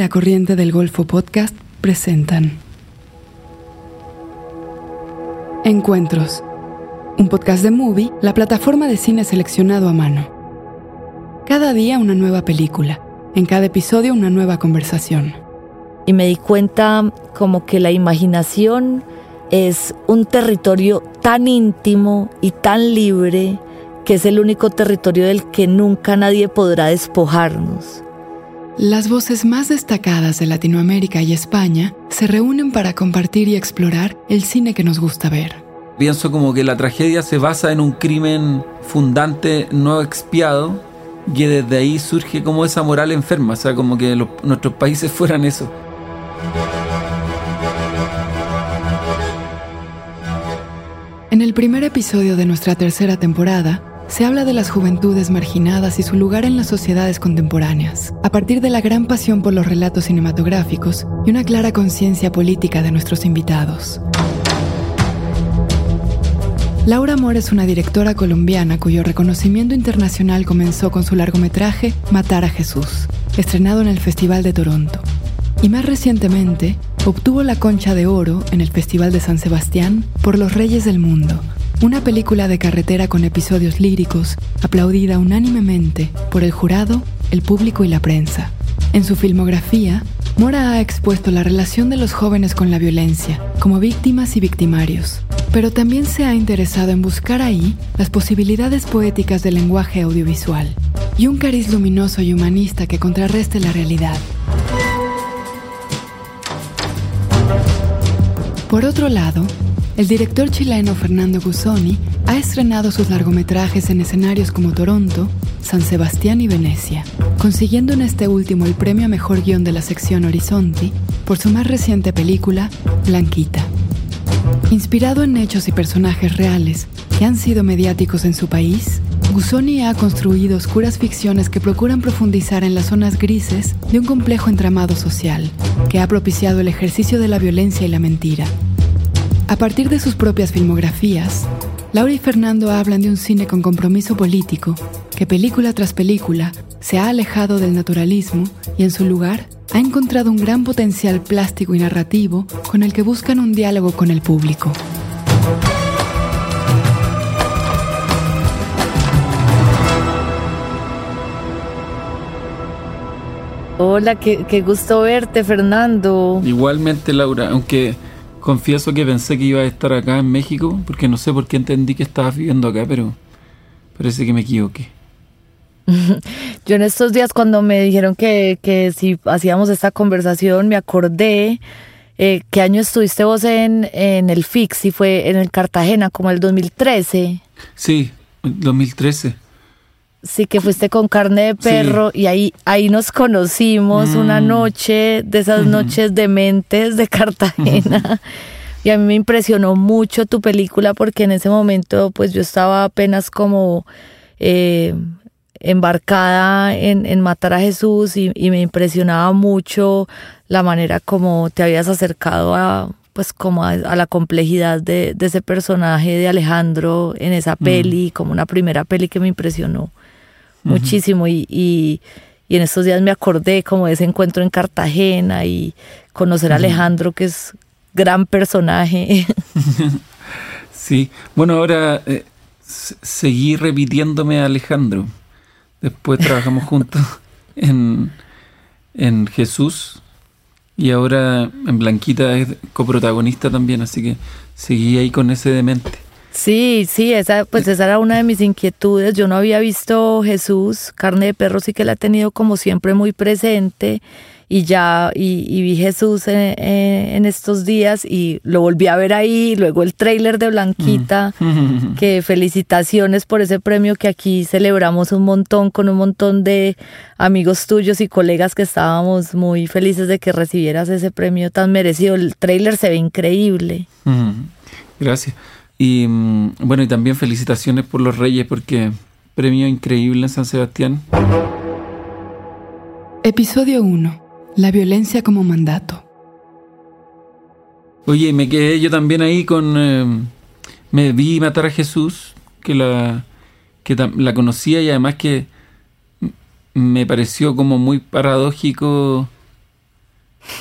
La Corriente del Golfo Podcast presentan Encuentros, un podcast de Movie, la plataforma de cine seleccionado a mano. Cada día una nueva película, en cada episodio una nueva conversación. Y me di cuenta como que la imaginación es un territorio tan íntimo y tan libre que es el único territorio del que nunca nadie podrá despojarnos. Las voces más destacadas de Latinoamérica y España se reúnen para compartir y explorar el cine que nos gusta ver. Pienso como que la tragedia se basa en un crimen fundante no expiado y desde ahí surge como esa moral enferma, o sea, como que nuestros países fueran eso. En el primer episodio de nuestra tercera temporada, se habla de las juventudes marginadas y su lugar en las sociedades contemporáneas, a partir de la gran pasión por los relatos cinematográficos y una clara conciencia política de nuestros invitados. Laura Moore es una directora colombiana cuyo reconocimiento internacional comenzó con su largometraje Matar a Jesús, estrenado en el Festival de Toronto. Y más recientemente, obtuvo la Concha de Oro en el Festival de San Sebastián por Los Reyes del Mundo, una película de carretera con episodios líricos, aplaudida unánimemente por el jurado, el público y la prensa. En su filmografía, Mora ha expuesto la relación de los jóvenes con la violencia, como víctimas y victimarios, pero también se ha interesado en buscar ahí las posibilidades poéticas del lenguaje audiovisual y un cariz luminoso y humanista que contrarreste la realidad. Por otro lado, el director chileno Fernando Gusoni ha estrenado sus largometrajes en escenarios como Toronto, San Sebastián y Venecia, consiguiendo en este último el premio a mejor guion de la sección Horizonti por su más reciente película, Blanquita. Inspirado en hechos y personajes reales que han sido mediáticos en su país, Gusoni ha construido oscuras ficciones que procuran profundizar en las zonas grises de un complejo entramado social que ha propiciado el ejercicio de la violencia y la mentira a partir de sus propias filmografías, Laura y Fernando hablan de un cine con compromiso político que película tras película se ha alejado del naturalismo y en su lugar ha encontrado un gran potencial plástico y narrativo con el que buscan un diálogo con el público. Hola, qué, qué gusto verte, Fernando. Igualmente, Laura, aunque Confieso que pensé que iba a estar acá en México, porque no sé por qué entendí que estabas viviendo acá, pero parece que me equivoqué. Yo en estos días cuando me dijeron que, que si hacíamos esta conversación, me acordé eh, qué año estuviste vos en, en el FIX y fue en el Cartagena, como el 2013. Sí, 2013. Sí, que fuiste con carne de perro y ahí, ahí nos conocimos una mm. noche de esas noches de mentes de Cartagena. Y a mí me impresionó mucho tu película porque en ese momento pues yo estaba apenas como eh, embarcada en, matar a Jesús y, me impresionaba mucho la manera como te habías acercado a pues como a, la complejidad de, ese personaje de Alejandro en esa mm. peli, como una primera peli que me impresionó muchísimo y, y, en estos días me acordé como de ese encuentro en Cartagena y conocer a Alejandro que es gran personaje. sí, bueno, ahora eh, seguí repitiéndome a Alejandro. Después trabajamos juntos en, en Jesús y ahora en Blanquita es coprotagonista también, así que seguí ahí con ese demente. Sí, sí, esa, pues esa era una de mis inquietudes. Yo no había visto Jesús, carne de perro sí que la he tenido como siempre muy presente y ya, y, vi Jesús en, estos días y lo volví a ver ahí, luego el tráiler de Blanquita, mm. que felicitaciones por ese premio que aquí celebramos un montón con un montón de amigos tuyos y colegas que estábamos muy felices de que recibieras ese premio tan merecido. El tráiler se ve increíble. Gracias. Y mm, bueno, y también felicitaciones por los Reyes porque premio increíble en San Sebastián. Episodio 1. La violencia como mandato. Oye, me quedé yo también ahí con... Eh, me vi matar a Jesús, que la, que la conocía y además que me pareció como muy paradójico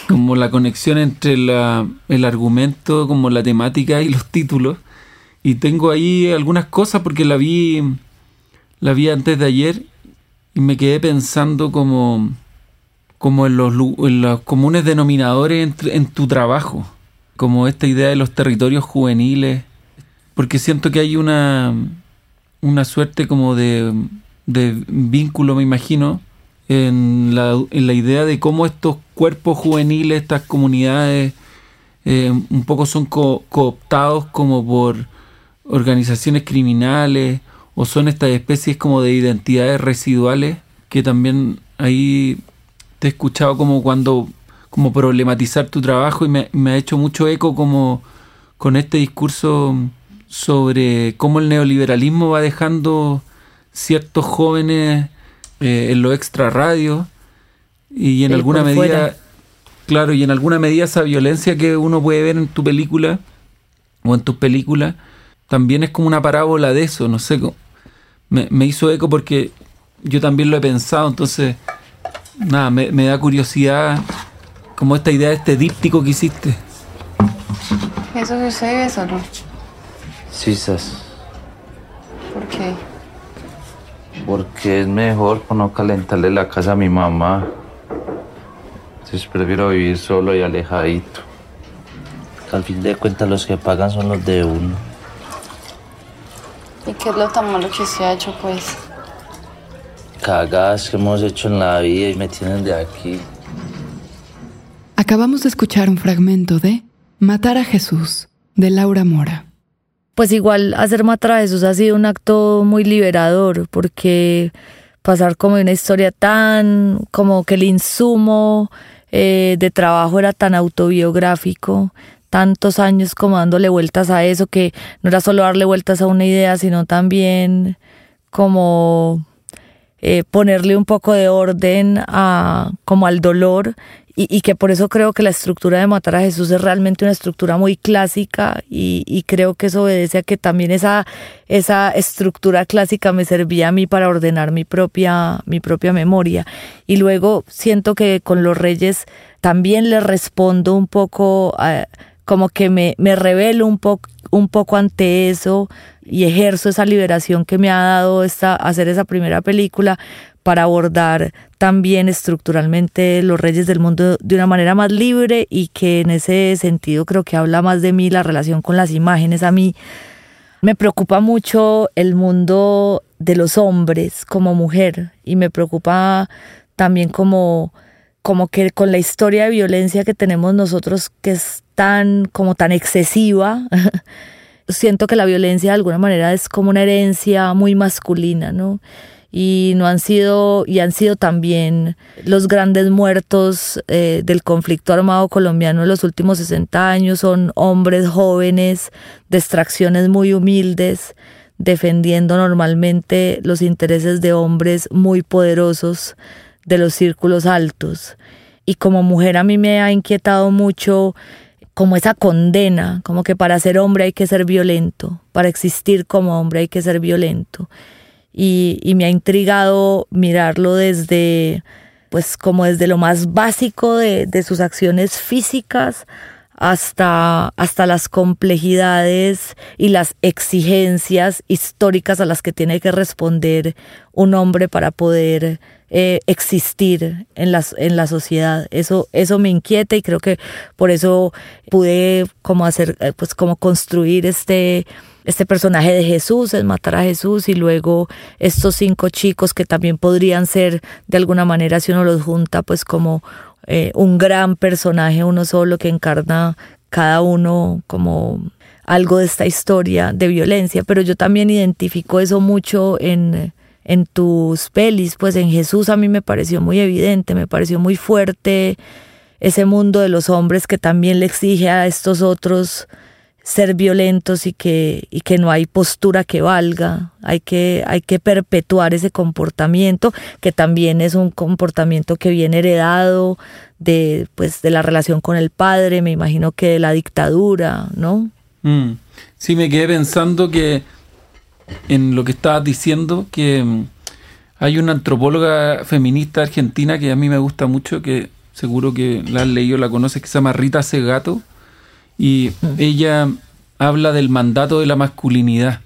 como la conexión entre la, el argumento, como la temática y los títulos. Y tengo ahí algunas cosas porque la vi, la vi antes de ayer y me quedé pensando como, como en, los, en los comunes denominadores en, tu trabajo, como esta idea de los territorios juveniles, porque siento que hay una, una suerte como de, de vínculo, me imagino, en la, en la idea de cómo estos cuerpos juveniles, estas comunidades, eh, un poco son cooptados como por organizaciones criminales o son estas especies como de identidades residuales que también ahí te he escuchado como cuando como problematizar tu trabajo y me, me ha hecho mucho eco como con este discurso sobre cómo el neoliberalismo va dejando ciertos jóvenes eh, en lo extra radio y en alguna medida, claro, y en alguna medida esa violencia que uno puede ver en tu película o en tus películas también es como una parábola de eso, no sé, me, me hizo eco porque yo también lo he pensado, entonces, nada, me, me da curiosidad como esta idea de este díptico que hiciste. ¿Eso que usted es o no? Sí, sas. ¿Por qué? Porque es mejor por no calentarle la casa a mi mamá. Entonces prefiero vivir solo y alejadito. Al fin de cuentas los que pagan son los de uno. ¿Y qué es lo tan malo que se ha hecho, pues? Cagadas que hemos hecho en la vida y me tienen de aquí. Acabamos de escuchar un fragmento de Matar a Jesús, de Laura Mora pues igual hacer Matar a Jesús ha sido un acto muy liberador porque pasar como una historia tan, como que el insumo eh, de trabajo era tan autobiográfico, tantos años como dándole vueltas a eso, que no era solo darle vueltas a una idea, sino también como eh, ponerle un poco de orden a, como al dolor y, que por eso creo que la estructura de matar a Jesús es realmente una estructura muy clásica y, creo que eso obedece a que también esa, esa estructura clásica me servía a mí para ordenar mi propia, mi propia memoria. Y luego siento que con los reyes también le respondo un poco, como que me, me revelo un, poco un poco ante eso y ejerzo esa liberación que me ha dado esta, hacer esa primera película para abordar también estructuralmente los reyes del mundo de una manera más libre y que en ese sentido creo que habla más de mí la relación con las imágenes. A mí me preocupa mucho el mundo de los hombres como mujer y me preocupa también como como que con la historia de violencia que tenemos nosotros que es tan como tan excesiva siento que la violencia de alguna manera es como una herencia muy masculina, ¿no? y no han sido y han sido también los grandes muertos eh, del conflicto armado colombiano en los últimos 60 años son hombres jóvenes de extracciones muy humildes defendiendo normalmente los intereses de hombres muy poderosos de los círculos altos. Y como mujer a mí me ha inquietado mucho como esa condena, como que para ser hombre hay que ser violento, para existir como hombre hay que ser violento. Y, me ha intrigado mirarlo desde, pues como desde lo más básico de, de sus acciones físicas hasta, hasta las complejidades y las exigencias históricas a las que tiene que responder un hombre para poder eh, existir en la, en la sociedad. Eso, eso me inquieta y creo que por eso pude como hacer, eh, pues como construir este, este personaje de Jesús, es matar a Jesús y luego estos cinco chicos que también podrían ser de alguna manera si uno los junta pues como eh, un gran personaje uno solo que encarna cada uno como algo de esta historia de violencia, pero yo también identifico eso mucho en, en tus pelis, pues en Jesús a mí me pareció muy evidente, me pareció muy fuerte ese mundo de los hombres que también le exige a estos otros ser violentos y que, y que no hay postura que valga, hay que, hay que perpetuar ese comportamiento, que también es un comportamiento que viene heredado de, pues, de la relación con el padre, me imagino que de la dictadura, ¿no? Mm. Sí, me quedé pensando que en lo que estabas diciendo, que mm, hay una antropóloga feminista argentina que a mí me gusta mucho, que seguro que la has leído, la conoces, que se llama Rita Segato, y Mm. ella habla del mandato de la masculinidad.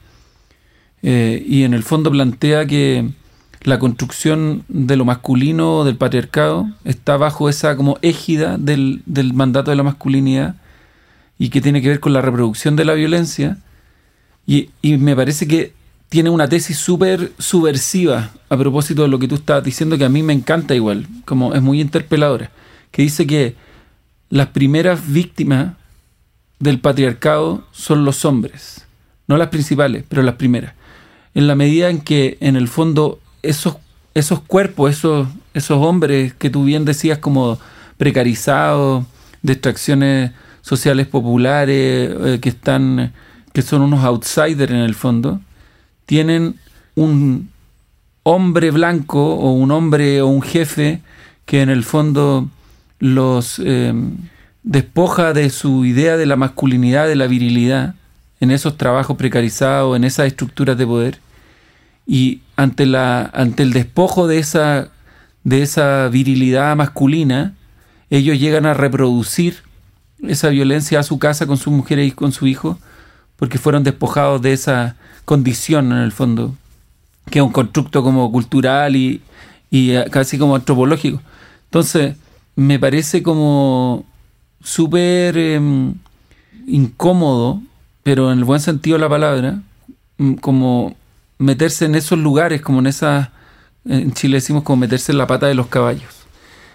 Eh, y en el fondo plantea que la construcción de lo masculino, del patriarcado, está bajo esa como égida del, del mandato de la masculinidad y que tiene que ver con la reproducción de la violencia. Y, y me parece que tiene una tesis súper subversiva a propósito de lo que tú estabas diciendo, que a mí me encanta igual, como es muy interpeladora, que dice que las primeras víctimas del patriarcado son los hombres, no las principales, pero las primeras. En la medida en que en el fondo esos, esos cuerpos, esos, esos hombres que tú bien decías como precarizados, de extracciones sociales populares, eh, que están, que son unos outsiders en el fondo, tienen un hombre blanco o un hombre o un jefe que en el fondo los eh, despoja de su idea de la masculinidad, de la virilidad, en esos trabajos precarizados, en esas estructuras de poder, y ante, la, ante el despojo de esa, de esa virilidad masculina, ellos llegan a reproducir esa violencia a su casa con sus mujeres y con su hijo, porque fueron despojados de esa condición en el fondo, que es un constructo como cultural y, y eh, casi como antropológico. Entonces, me parece como súper eh, incómodo, pero en el buen sentido de la palabra, mm, como meterse en esos lugares, como en esas, en Chile decimos como meterse en la pata de los caballos.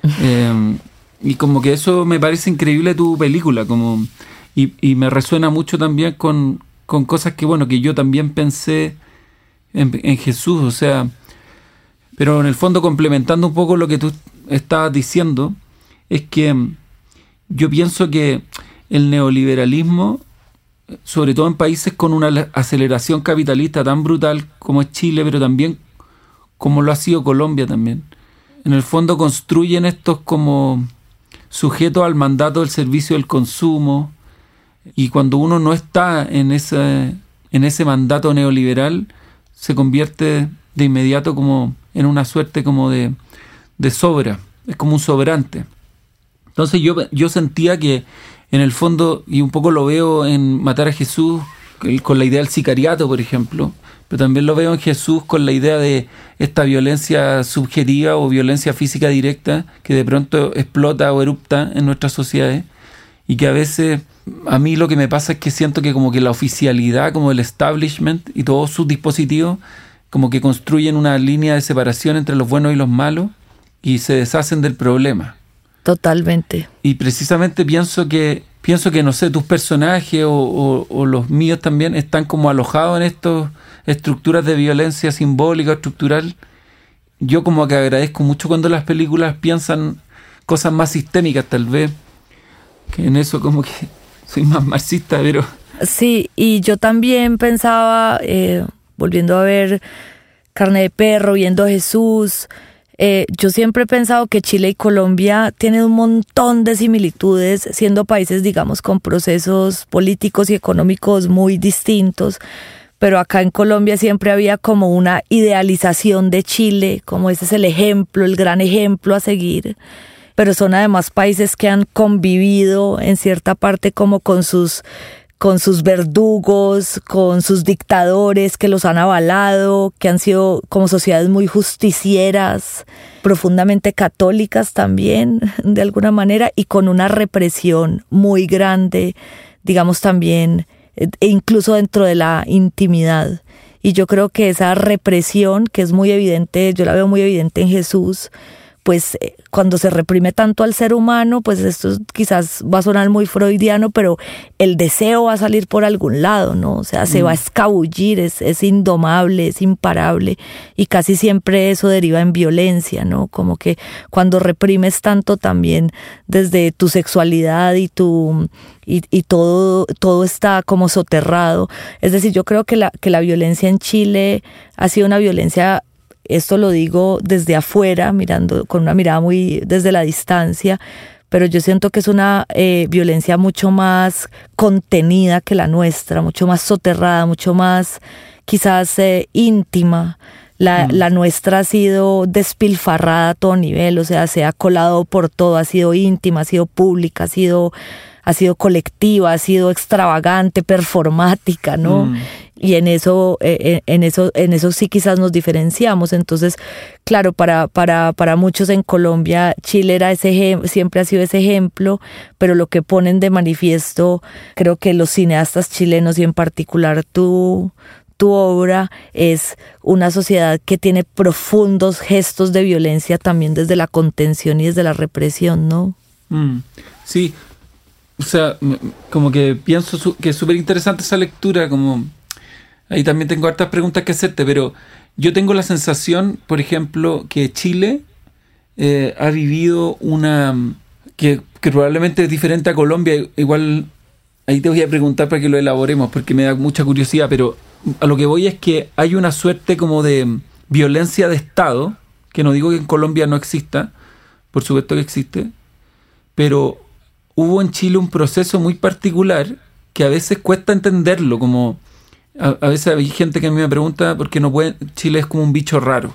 Eh, y como que eso me parece increíble tu película, como y, me resuena mucho también con, con, cosas que bueno que yo también pensé en, en, Jesús, o sea, pero en el fondo complementando un poco lo que tú estabas diciendo, es que yo pienso que el neoliberalismo, sobre todo en países con una aceleración capitalista tan brutal como es Chile, pero también como lo ha sido Colombia también, en el fondo construyen estos como sujetos al mandato del servicio del consumo y cuando uno no está en ese, en ese mandato neoliberal se convierte de inmediato como en una suerte como de, de sobra, es como un sobrante. Entonces yo, yo sentía que en el fondo, y un poco lo veo en Matar a Jesús, con la idea del sicariato, por ejemplo, pero también lo veo en Jesús con la idea de esta violencia subjetiva o violencia física directa que de pronto explota o erupta en nuestras sociedades y que a veces a mí lo que me pasa es que siento que como que la oficialidad, como el establishment y todos sus dispositivos, como que construyen una línea de separación entre los buenos y los malos y se deshacen del problema. Totalmente. Y precisamente pienso que, pienso que no sé, tus personajes o, o, o los míos también están como alojados en estas estructuras de violencia simbólica, estructural. Yo como que agradezco mucho cuando las películas piensan cosas más sistémicas tal vez, que en eso como que soy más marxista, pero... Sí, y yo también pensaba, eh, volviendo a ver Carne de Perro, viendo a Jesús, eh, yo siempre he pensado que Chile y Colombia tienen un montón de similitudes, siendo países, digamos, con procesos políticos y económicos muy distintos. Pero acá en Colombia siempre había como una idealización de Chile, como ese es el ejemplo, el gran ejemplo a seguir. Pero son además países que han convivido en cierta parte como con sus con sus verdugos, con sus dictadores que los han avalado, que han sido como sociedades muy justicieras, profundamente católicas también, de alguna manera, y con una represión muy grande, digamos también, e incluso dentro de la intimidad. Y yo creo que esa represión, que es muy evidente, yo la veo muy evidente en Jesús, pues cuando se reprime tanto al ser humano, pues esto quizás va a sonar muy freudiano, pero el deseo va a salir por algún lado, ¿no? O sea, se mm. va a escabullir, es, es, indomable, es imparable, y casi siempre eso deriva en violencia, ¿no? Como que cuando reprimes tanto también desde tu sexualidad y tu y, y todo, todo está como soterrado. Es decir, yo creo que la, que la violencia en Chile ha sido una violencia esto lo digo desde afuera, mirando con una mirada muy desde la distancia, pero yo siento que es una eh, violencia mucho más contenida que la nuestra, mucho más soterrada, mucho más quizás eh, íntima, La, la, nuestra ha sido despilfarrada a todo nivel, o sea, se ha colado por todo, ha sido íntima, ha sido pública, ha sido, ha sido colectiva, ha sido extravagante, performática, ¿no? Mm. Y en eso, eh, eh, en eso, en eso sí quizás nos diferenciamos. Entonces, claro, para, para, para muchos en Colombia, Chile era ese siempre ha sido ese ejemplo, pero lo que ponen de manifiesto, creo que los cineastas chilenos y en particular tú, tu obra es una sociedad que tiene profundos gestos de violencia también desde la contención y desde la represión, ¿no? Mm, sí, o sea, como que pienso que es súper interesante esa lectura, como ahí también tengo hartas preguntas que hacerte, pero yo tengo la sensación, por ejemplo, que Chile eh, ha vivido una... Que, que probablemente es diferente a Colombia, igual ahí te voy a preguntar para que lo elaboremos, porque me da mucha curiosidad, pero a lo que voy es que hay una suerte como de violencia de Estado, que no digo que en Colombia no exista, por supuesto que existe, pero hubo en Chile un proceso muy particular que a veces cuesta entenderlo, como a, veces hay gente que a mí me pregunta por qué no puede, Chile es como un bicho raro,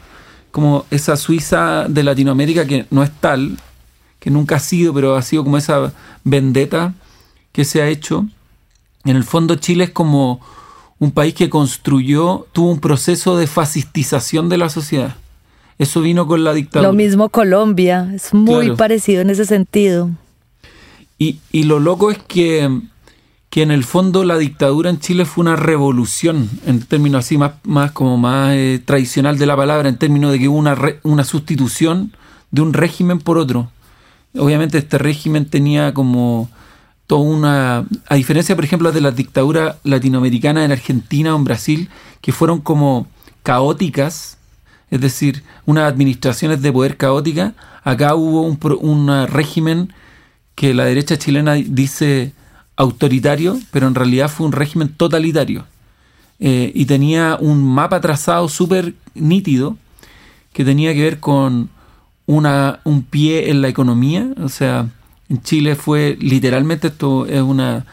como esa Suiza de Latinoamérica que no es tal, que nunca ha sido, pero ha sido como esa vendetta que se ha hecho. En el fondo Chile es como un país que construyó, tuvo un proceso de fascistización de la sociedad. Eso vino con la dictadura. Lo mismo Colombia, es muy parecido en ese sentido. Y, y, lo loco es que, que en el fondo la dictadura en Chile fue una revolución, en términos así más, más como más eh, tradicional de la palabra, en términos de que hubo una, una sustitución de un régimen por otro. Obviamente este régimen tenía como toda una... A diferencia, por ejemplo, de las dictaduras latinoamericanas en Argentina o en Brasil, que fueron como caóticas, es decir, unas administraciones de poder caótica, acá hubo un, un régimen que la derecha chilena dice autoritario, pero en realidad fue un régimen totalitario. Eh, y tenía un mapa trazado súper nítido que tenía que ver con una, un pie en la economía, o sea, en Chile fue literalmente esto es una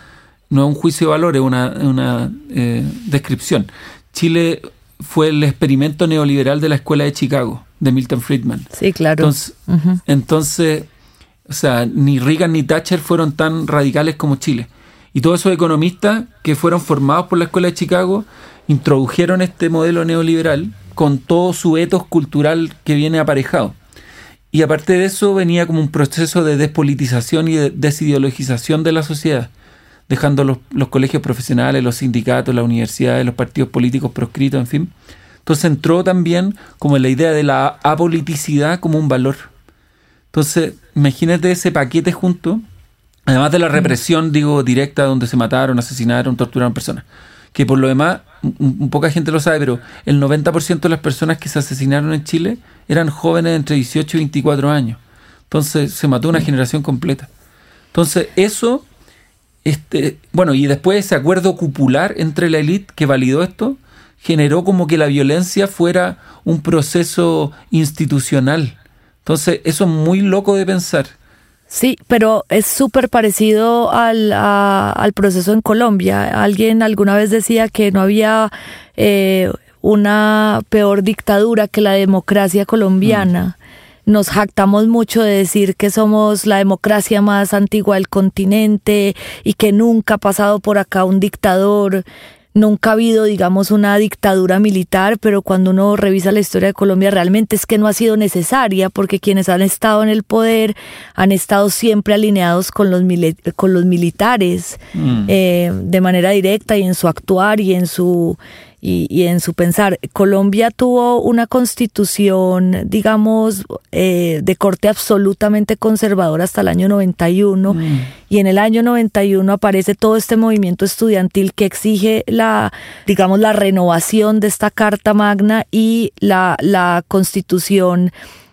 no es un juicio de valor, es una, una eh, descripción. Chile fue el experimento neoliberal de la escuela de Chicago, de Milton Friedman. Sí, claro. Entonces, entonces o sea, ni Reagan ni Thatcher fueron tan radicales como Chile. Y todos esos economistas que fueron formados por la escuela de Chicago introdujeron este modelo neoliberal con todo su etos cultural que viene aparejado. Y aparte de eso venía como un proceso de despolitización y de desideologización de la sociedad, dejando los, colegios profesionales, los sindicatos, las universidades, los partidos políticos proscritos, en fin. Entonces entró también como la idea de la apoliticidad como un valor. Entonces, imagínate ese paquete junto, además de la represión, digo, directa, donde se mataron, asesinaron, torturaron personas. Que por lo demás, poca gente lo sabe, pero el 90% de las personas que se asesinaron en Chile eran jóvenes entre 18 y 24 años. Entonces se mató una generación completa. Entonces eso, este, bueno, y después ese acuerdo cupular entre la élite que validó esto, generó como que la violencia fuera un proceso institucional. Entonces eso es muy loco de pensar. Sí, pero es súper parecido al, al, proceso en Colombia. Alguien alguna vez decía que no había eh, una peor dictadura que la democracia colombiana. Mm. Nos jactamos mucho de decir que somos la democracia más antigua del continente y que nunca ha pasado por acá un dictador. Nunca ha habido, digamos, una dictadura militar, pero cuando uno revisa la historia de Colombia realmente es que no ha sido necesaria, porque quienes han estado en el poder han estado siempre alineados con los, con los militares mm. eh, de manera directa y en su actuar y en su y, en su pensar. Colombia tuvo una constitución, digamos, eh, de corte absolutamente conservadora hasta el año 91 mm. y en el año 91 aparece todo este movimiento estudiantil que exige la, digamos, la renovación de esta Carta Magna y la, la constitución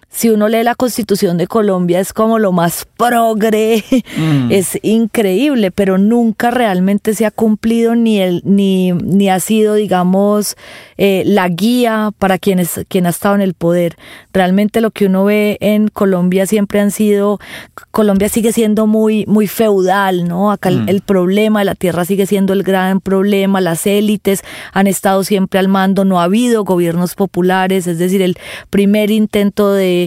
si uno lee la constitución de Colombia es como lo más progre, Mm. es increíble, pero nunca realmente se ha cumplido ni, el, ni, ni ha sido, digamos, eh, la guía para quienes, quien ha estado en el poder. Realmente lo que uno ve en Colombia siempre han sido, Colombia sigue siendo muy, muy feudal, ¿no? Acá el- Mm. el problema de la tierra sigue siendo el gran problema, las élites han estado siempre al mando, no ha habido gobiernos populares, es decir, el primer intento de,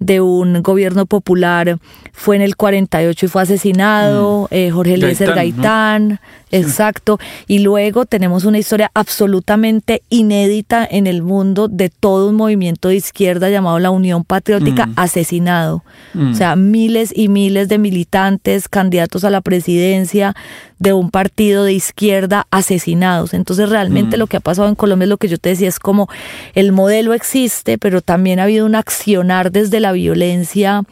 de un gobierno popular fue en el 48 y fue asesinado, eh, Jorge Eliezer Gaitán, exacto, y luego tenemos una historia absolutamente inédita en el mundo de todo un movimiento de izquierda llamado la Unión Patriótica Mm. asesinado, Mm. o sea, miles y miles de militantes, candidatos a la presidencia de un partido de izquierda asesinados. Entonces realmente Mm. lo que ha pasado en Colombia es lo que yo te decía, es como el modelo existe, pero también ha habido un accionar desde la violencia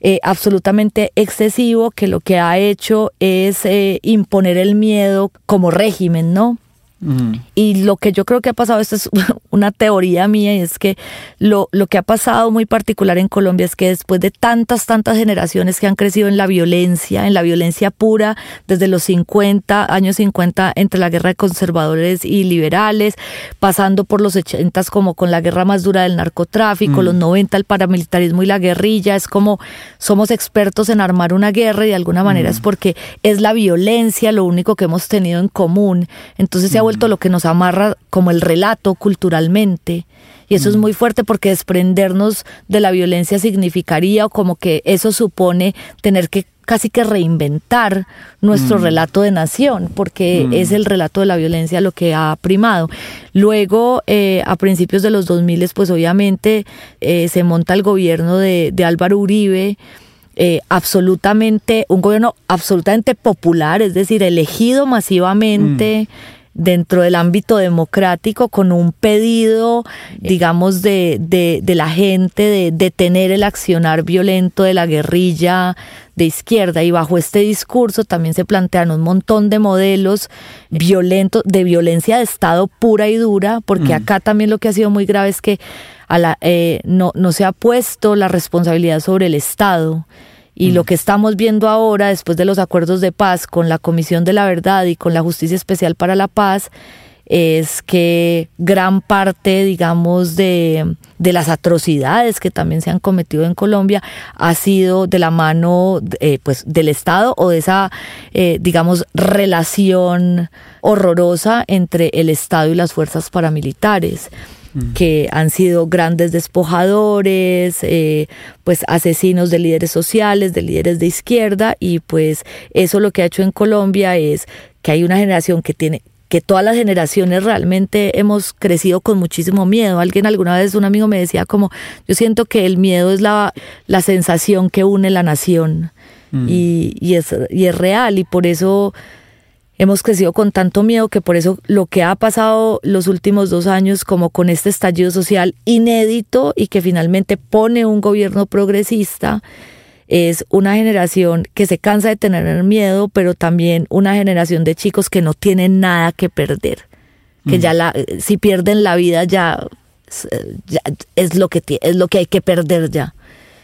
eh, absolutamente excesivo que lo que ha hecho es eh, imponer el miedo como régimen, ¿no? Mm. Y lo que yo creo que ha pasado, esto es una teoría mía, y es que lo, lo que ha pasado muy particular en Colombia es que después de tantas, tantas generaciones que han crecido en la violencia, en la violencia pura, desde los 50, años 50, entre la guerra de conservadores y liberales, pasando por los 80 como con la guerra más dura del narcotráfico, Mm. los 90 el paramilitarismo y la guerrilla, es como somos expertos en armar una guerra y de alguna manera es porque es la violencia lo único que hemos tenido en común. Entonces se ha vuelto lo que nos amarra como el relato culturalmente. Y eso es muy fuerte porque desprendernos de la violencia significaría o como que eso supone tener que casi que reinventar nuestro relato de nación, porque Mm. es el relato de la violencia lo que ha primado. Luego, eh, a principios de los 2000, pues obviamente eh, se monta el gobierno de, de Álvaro Uribe, eh, absolutamente, un gobierno absolutamente popular, es decir, elegido masivamente dentro del ámbito democrático con un pedido, digamos, de, de, de la gente de detener el accionar violento de la guerrilla de izquierda y bajo este discurso también se plantean un montón de modelos violentos, de violencia de Estado pura y dura, porque Mm. acá también lo que ha sido muy grave es que a la, eh, no, no se ha puesto la responsabilidad sobre el Estado. Y lo que estamos viendo ahora, después de los acuerdos de paz con la Comisión de la Verdad y con la Justicia Especial para la Paz, es que gran parte, digamos, de, de las atrocidades que también se han cometido en Colombia ha sido de la mano, eh, pues, del Estado o de esa, eh, digamos, relación horrorosa entre el Estado y las fuerzas paramilitares que han sido grandes despojadores, eh, pues asesinos de líderes sociales, de líderes de izquierda, y pues eso lo que ha hecho en Colombia es que hay una generación que tiene que todas las generaciones realmente hemos crecido con muchísimo miedo. Alguien alguna vez, un amigo me decía como, yo siento que el miedo es la, la sensación que une la nación y, y, es, y es real y por eso hemos crecido con tanto miedo que por eso lo que ha pasado los últimos dos años como con este estallido social inédito y que finalmente pone un gobierno progresista es una generación que se cansa de tener miedo, pero también una generación de chicos que no tienen nada que perder, que ya la, si pierden la vida ya, ya es lo que es lo que hay que perder ya.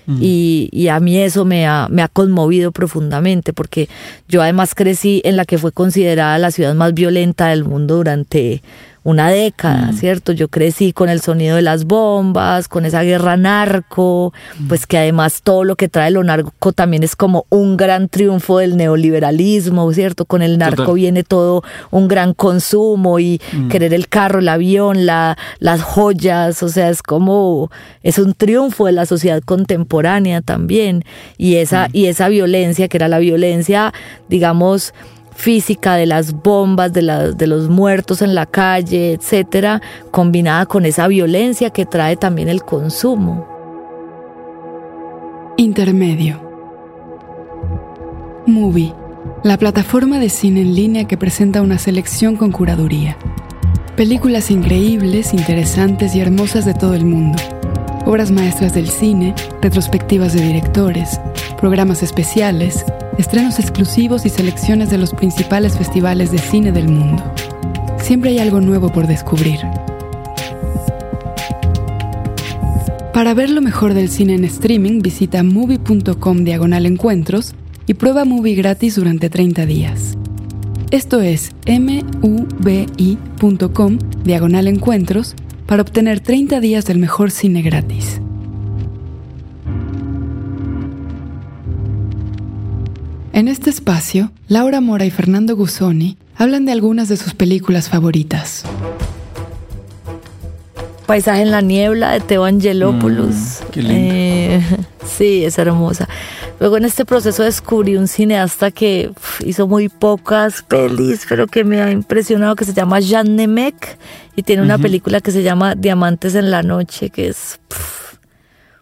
Y, y, a mí eso me ha, me ha conmovido profundamente porque yo además crecí en la que fue considerada la ciudad más violenta del mundo durante una década, mm. ¿cierto? Yo crecí con el sonido de las bombas, con esa guerra narco, mm. pues que además todo lo que trae lo narco también es como un gran triunfo del neoliberalismo, ¿cierto? Con el narco Total. viene todo un gran consumo y mm. querer el carro, el avión, la, las joyas, o sea, es como, es un triunfo de la sociedad contemporánea también. Y esa, y esa violencia, que era la violencia, digamos, física de las bombas, de, de los muertos en la calle, etcétera, combinada con esa violencia que trae también el consumo. Intermedio. Movie, la plataforma de cine en línea que presenta una selección con curaduría. Películas increíbles, interesantes y hermosas de todo el mundo. Obras maestras del cine, retrospectivas de directores, programas especiales, estrenos exclusivos y selecciones de los principales festivales de cine del mundo. Siempre hay algo nuevo por descubrir. Para ver lo mejor del cine en streaming, visita movie.com diagonal encuentros y prueba movie gratis durante 30 días. Esto es mubi.com diagonal encuentros para obtener 30 días del mejor cine gratis. En este espacio, Laura Mora y Fernando Gusoni hablan de algunas de sus películas favoritas. Paisaje en la niebla de Teo Angelopoulos. Mm, qué linda. Eh, sí, es hermosa. Luego en este proceso descubrí un cineasta que hizo muy pocas pelis, pero que me ha impresionado, que se llama Jean Nemec y tiene una película que se llama Diamantes en la noche, que es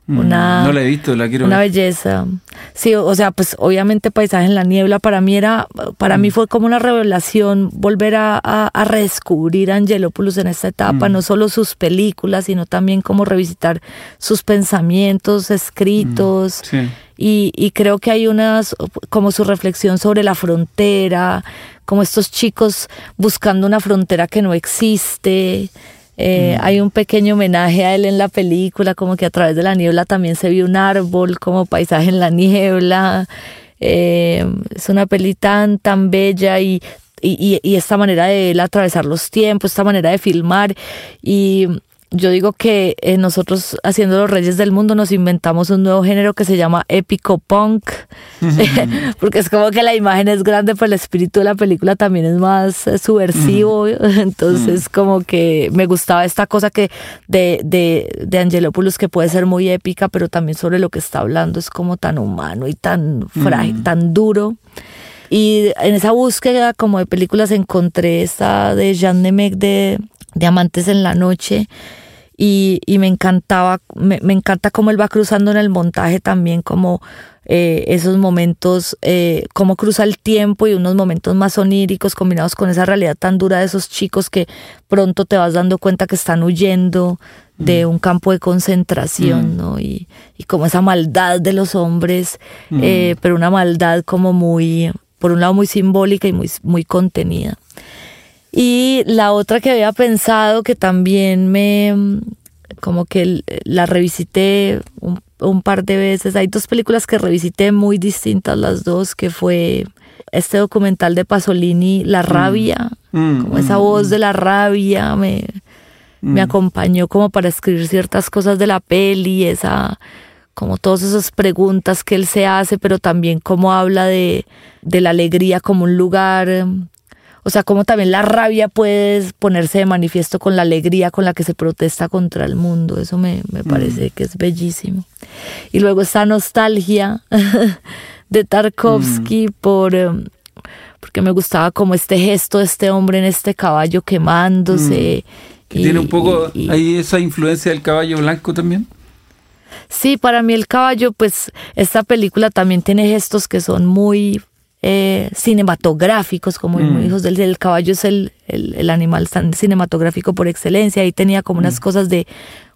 una, no la he visto, la quiero una ver. belleza. Sí, o sea, pues obviamente Paisaje en la niebla para mí era, para Mm. mí fue como una revelación volver a, a, a redescubrir a Angelopoulos en esta etapa, Mm. no solo sus películas, sino también como revisitar sus pensamientos escritos. Sí. Y, y creo que hay unas, como su reflexión sobre la frontera, como estos chicos buscando una frontera que no existe. Eh, Hay un pequeño homenaje a él en la película, como que a través de la niebla también se vio un árbol como paisaje en la niebla. Eh, es una peli tan, tan bella y, y, y- y esta manera de él atravesar los tiempos, esta manera de filmar. Y yo digo que eh, nosotros haciendo Los Reyes del Mundo nos inventamos un nuevo género que se llama épico punk, porque es como que la imagen es grande, pero el espíritu de la película también es más eh, subversivo, entonces como que me gustaba esta cosa que de, de, de Angelopoulos que puede ser muy épica, pero también sobre lo que está hablando es como tan humano y tan frágil, tan duro. Y en esa búsqueda como de películas encontré esta de Jean Nemec de Diamantes en la noche y, y me encantaba, me, me encanta cómo él va cruzando en el montaje también como eh, esos momentos, eh, cómo cruza el tiempo y unos momentos más oníricos combinados con esa realidad tan dura de esos chicos que pronto te vas dando cuenta que están huyendo de un campo de concentración, ¿no? Y, y como esa maldad de los hombres, eh, pero una maldad como muy, por un lado muy simbólica y muy, muy contenida. Y la otra que había pensado que también me, mm, como que la revisité un, un par de veces, hay dos películas que revisité muy distintas las dos, que fue este documental de Pasolini, La rabia, Mm, como esa mm, voz de la rabia me, me acompañó como para escribir ciertas cosas de la peli, esa como todas esas preguntas que él se hace, pero también cómo habla de, de la alegría como un lugar, o sea, cómo también la rabia puede ponerse de manifiesto con la alegría con la que se protesta contra el mundo, eso me, me parece que es bellísimo. Y luego esta nostalgia de Tarkovsky por... eh, porque me gustaba como este gesto de este hombre en este caballo quemándose. Que y- tiene un poco y- y- ahí esa influencia del caballo blanco también. Sí, para mí el caballo, pues esta película también tiene gestos que son muy eh, cinematográficos, como Mm. hijos del el caballo es el, el, el animal tan cinematográfico por excelencia. Ahí tenía como Mm. unas cosas de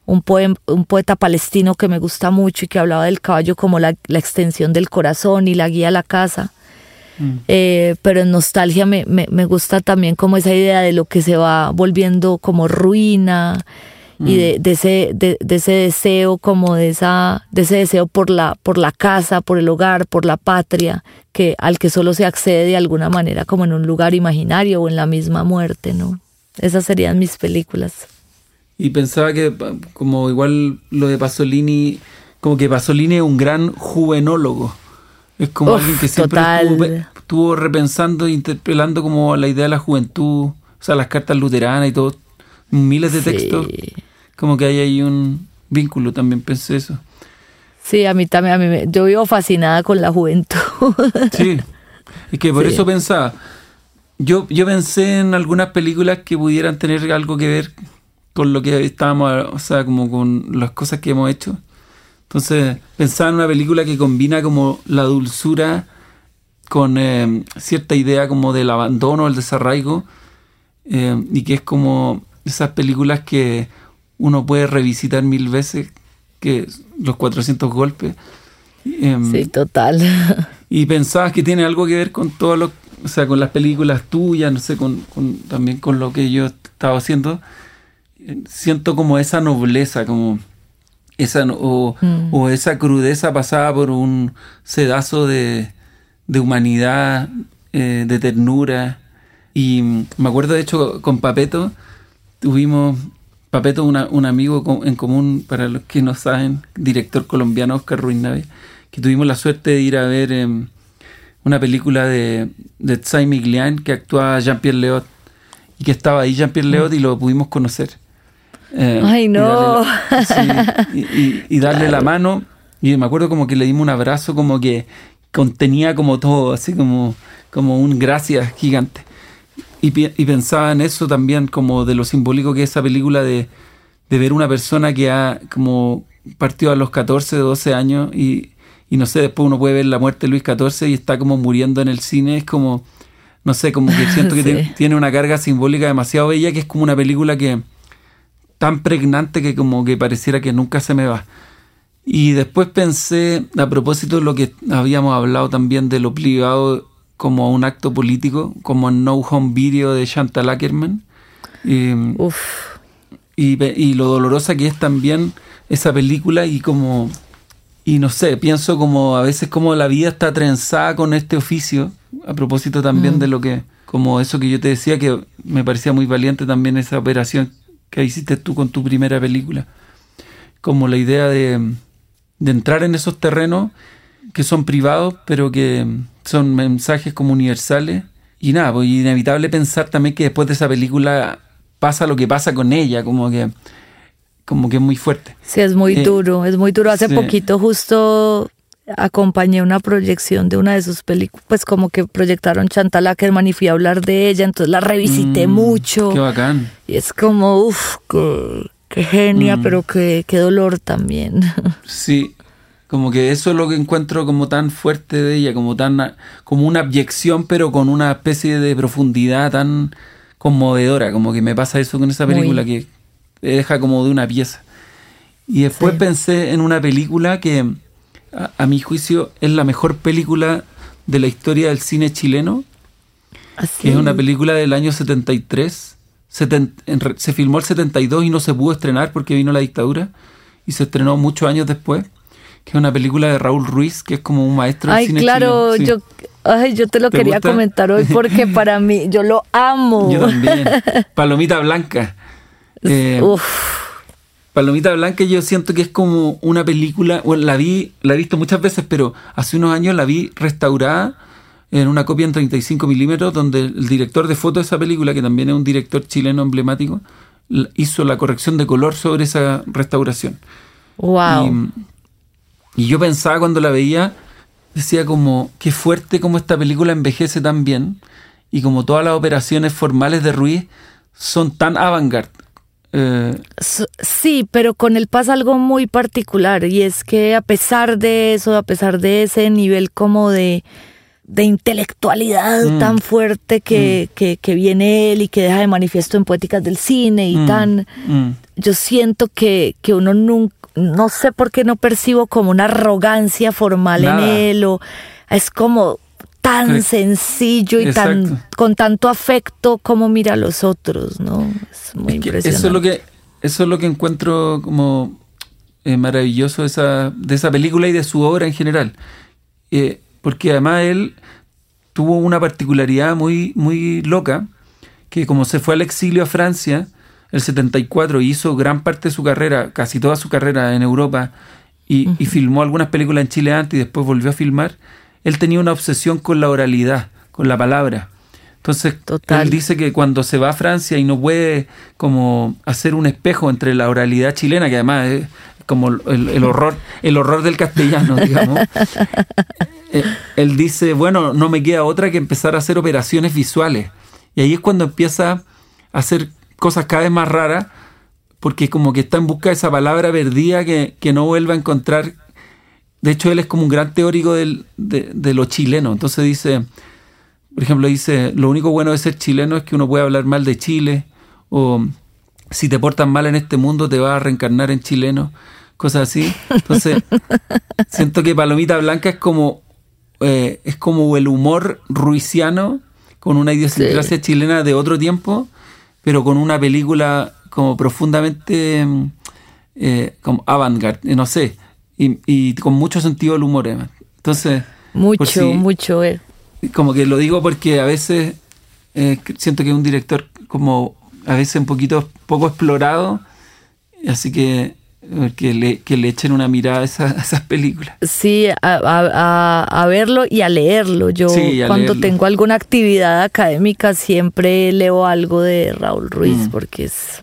un, poem- un poeta palestino que me gusta mucho y que hablaba del caballo como la, la extensión del corazón y la guía a la casa. Mm. Eh, pero en nostalgia me, me, me gusta también como esa idea de lo que se va volviendo como ruina y de, de ese de, de ese deseo como de esa de ese deseo por la por la casa por el hogar por la patria que al que solo se accede de alguna manera como en un lugar imaginario o en la misma muerte no esas serían mis películas Y pensaba que como igual lo de Pasolini, como que Pasolini es un gran juvenólogo. Es como Uf, alguien que siempre estuvo, estuvo repensando, interpelando como la idea de la juventud, o sea, las cartas luteranas y todo, miles de Sí. textos. Como que hay ahí un vínculo, también pensé eso. sí a mí también a mí me- yo vivo fascinada con la juventud Sí, es que por Sí. eso pensaba. Yo, yo pensé en algunas películas que pudieran tener algo que ver con lo que estábamos, o sea, como con las cosas que hemos hecho. Entonces, pensaba en una película que combina como la dulzura con eh, cierta idea como del abandono, el desarraigo, eh, y que es como esas películas que uno puede revisitar mil veces, que los 400 golpes. Em, sí total y pensabas que tiene algo que ver con todo lo, o sea, con las películas tuyas, no sé, con, con- también con lo que yo estaba haciendo. Eh, Siento como esa nobleza, como esa, o, Mm. o esa crudeza pasada por un sedazo de, de humanidad, eh, de ternura. Y mm, me acuerdo, de hecho, con Papeto, tuvimos, Papeto, una- un amigo en común, para los que no saben, director colombiano Oscar Ruiz Nave, que tuvimos la suerte de ir a ver em, una película de, de Tsai Miglian que actuaba Jean-Pierre Leot y que estaba ahí Jean-Pierre Leot y lo pudimos conocer. Eh, Ay, y no. darle la- sí, y, darle la mano. Y me acuerdo como que le dimos un abrazo como que contenía como todo, así como, como un gracias gigante. Y, pi- y pensaba en eso también, como de lo simbólico que es esa película de, de ver una persona que ha como partido a los 14, 12 años y, y no sé, después uno puede ver la muerte de Luis XIV y está como muriendo en el cine, es como, no sé, como que siento que Sí. te- tiene una carga simbólica demasiado bella, que es como una película que tan pregnante que como que pareciera que nunca se me va. Y después pensé, a propósito de lo que habíamos hablado también de lo privado como un acto político, como en No Home Video de Chantal Ackerman. Y, Uf. y, y lo dolorosa que es también esa película y como y no sé, pienso como a veces como la vida está trenzada con este oficio, a propósito también de lo que, como eso que yo te decía, que me parecía muy valiente también esa operación que hiciste tú con tu primera película, como la idea de, de entrar en esos terrenos que son privados, pero que son mensajes como universales. Y nada, pues inevitable pensar también que después de esa película pasa lo que pasa con ella, como que, como que es muy fuerte. Sí, es muy Eh, duro, es muy duro. Hace sí. poquito justo acompañé una proyección de una de sus películas, pues como que proyectaron Chantal Ackerman y fui a hablar de ella, entonces la revisité Mm, mucho. Qué bacán. Y es como, uff, qué, qué genia, Mm. pero qué, qué dolor también. Sí, como que eso es lo que encuentro como tan fuerte de ella, como tan como una abyección, pero con una especie de profundidad tan conmovedora, como que me pasa eso con esa Muy. película que te deja como de una pieza. Y después Sí. pensé en una película que a, a mi juicio es la mejor película de la historia del cine chileno, Así. que es una película del año 73. Seten- en se filmó el 72 y no se pudo estrenar porque vino la dictadura y se estrenó muchos años después, que es una película de Raúl Ruiz, que es como un maestro del Ay, cine claro, chileno. Yo, ay, yo te lo ¿Te quería gusta? comentar hoy porque para mí, yo lo amo. Yo también. Palomita Blanca. Eh, Uf, Palomita Blanca yo siento que es como una película, bueno, la vi, la he visto muchas veces, pero hace unos años la vi restaurada en una copia en 35 milímetros, donde el director de foto de esa película, que también es un director chileno emblemático, hizo la corrección de color sobre esa restauración. wow. Y, y yo pensaba cuando la veía, decía como, qué fuerte como esta película envejece tan bien y como todas las operaciones formales de Ruiz son tan avant-garde. Eh, Sí, pero con él pasa algo muy particular y es que a pesar de eso, a pesar de ese nivel como de, de intelectualidad Mm. tan fuerte que, que, que viene él y que deja de manifiesto en Poéticas del Cine y mm, tan... mm. Yo siento que, que uno nunca, no sé por qué no percibo como una arrogancia formal Nada. en él o es como tan sencillo y tan con tanto afecto como mira a los otros, ¿no? Es muy Es impresionante. Eso es lo que, eso es lo que encuentro como eh, maravilloso de esa, de esa película y de su obra en general. Eh, porque además él tuvo una particularidad muy, muy loca, que como se fue al exilio a Francia, el 74, y hizo gran parte de su carrera, casi toda su carrera en Europa, y, y filmó algunas películas en Chile antes y después volvió a filmar, él tenía una obsesión con la oralidad, con la palabra. Entonces, Total. él dice que cuando se va a Francia y no puede como hacer un espejo entre la oralidad chilena, que además es como el, el horror, el horror del castellano, digamos. eh, él dice, bueno, no me queda otra que empezar a hacer operaciones visuales. Y ahí es cuando empieza a hacer cosas cada vez más raras, porque como que está en busca de esa palabra perdida que, que no vuelve a encontrar. De hecho, él es como un gran teórico del- de, de lo chileno. Entonces dice, por ejemplo, dice, lo único bueno de ser chileno es que uno puede hablar mal de Chile, o si te portas mal en este mundo te vas a reencarnar en chileno, cosas así. Entonces, siento que Palomita Blanca es como, eh, es como el humor ruisiano con una idiosincrasia chilena de otro tiempo, pero con una película como profundamente mm, eh, como avant-garde, no sé, y, y, con mucho sentido del humor. además. Entonces, Mucho, si- mucho. eh. como que lo digo porque a veces eh, siento que es un director como a veces un poquito poco explorado, así que eh, que le, que le echen una mirada a, esa- a esas películas. Sí, a, a- a- verlo y a leerlo. Yo Sí, cuando leerlo. tengo alguna actividad académica siempre leo algo de Raúl Ruiz Mm. porque es,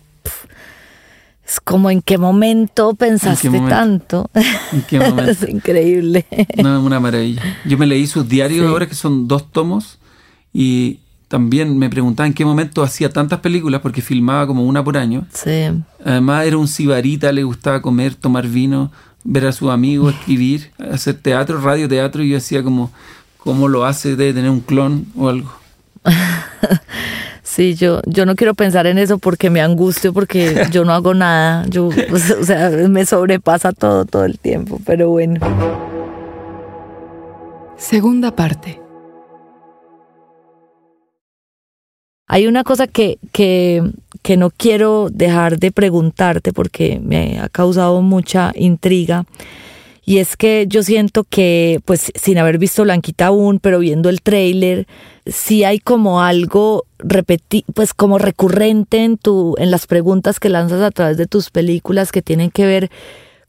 es como en qué momento pensaste momento? tanto. ¿En qué momento? es increíble. No, es una maravilla. Yo me leí sus diarios Sí. ahora, que son dos tomos, y también me preguntaba en qué momento hacía tantas películas, porque filmaba como una por año. Sí. Además era un sibarita, le gustaba comer, tomar vino, ver a sus amigos, escribir, hacer teatro, radio, teatro, y yo decía como, ¿cómo lo hace? Debe tener un clon o algo. Sí, yo, yo no quiero pensar en eso porque me angustio, porque yo no hago nada. Yo, o sea, me sobrepasa todo, todo el tiempo. Pero bueno. Segunda parte. Hay una cosa que, que, que no quiero dejar de preguntarte porque me ha causado mucha intriga. Y es que yo siento que, pues, sin haber visto Blanquita aún, pero viendo el tráiler, sí hay como algo repeti pues como recurrente en tu, en las preguntas que lanzas a través de tus películas que tienen que ver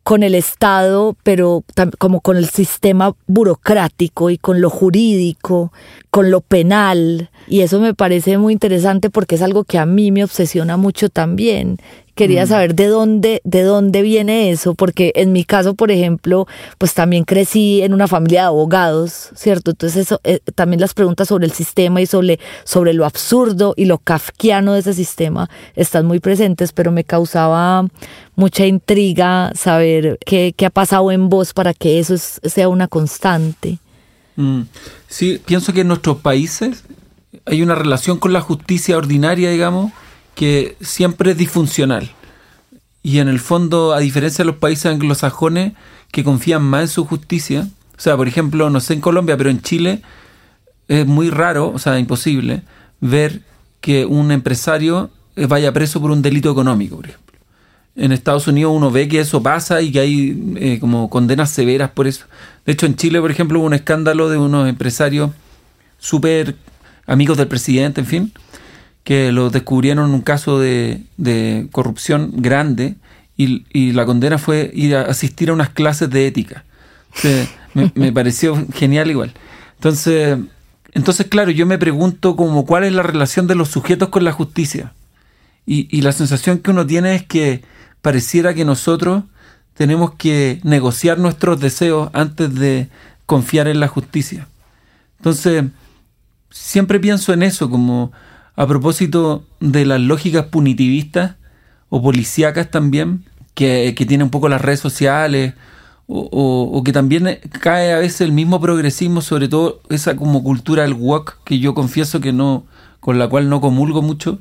con el Estado, pero como con el sistema burocrático y con lo jurídico, con lo penal. Y eso me parece muy interesante porque es algo que a mí me obsesiona mucho también. Quería saber de dónde, de dónde viene eso, porque en mi caso, por ejemplo, pues también crecí en una familia de abogados, ¿cierto? Entonces eso, eh, también las preguntas sobre el sistema y sobre, sobre lo absurdo y lo kafkiano de ese sistema están muy presentes, pero me causaba mucha intriga saber qué, qué ha pasado en vos para que eso es- sea una constante. Mm. Sí, pienso que en nuestros países hay una relación con la justicia ordinaria, digamos, que siempre es disfuncional. Y en el fondo, a diferencia de los países anglosajones que confían más en su justicia, o sea, por ejemplo, no sé en Colombia, pero en Chile es muy raro, o sea, imposible, ver que un empresario vaya preso por un delito económico, por ejemplo. En Estados Unidos uno ve que eso pasa y que hay eh, como condenas severas por eso. De hecho, en Chile, por ejemplo, hubo un escándalo de unos empresarios súper amigos del presidente, en fin, que los descubrieron en un caso de, de corrupción grande y, y la condena fue ir a asistir a unas clases de ética. Entonces, me, me pareció genial igual. Entonces, entonces, claro, yo me pregunto como cuál es la relación de los sujetos con la justicia. Y, y la sensación que uno tiene es que pareciera que nosotros tenemos que negociar nuestros deseos antes de confiar en la justicia. Entonces, siempre pienso en eso, como a propósito de las lógicas punitivistas o policíacas también, que, que tienen un poco las redes sociales, o, o- o que también cae a veces el mismo progresismo, sobre todo esa como cultura del walk, que yo confieso que no, con la cual no comulgo mucho.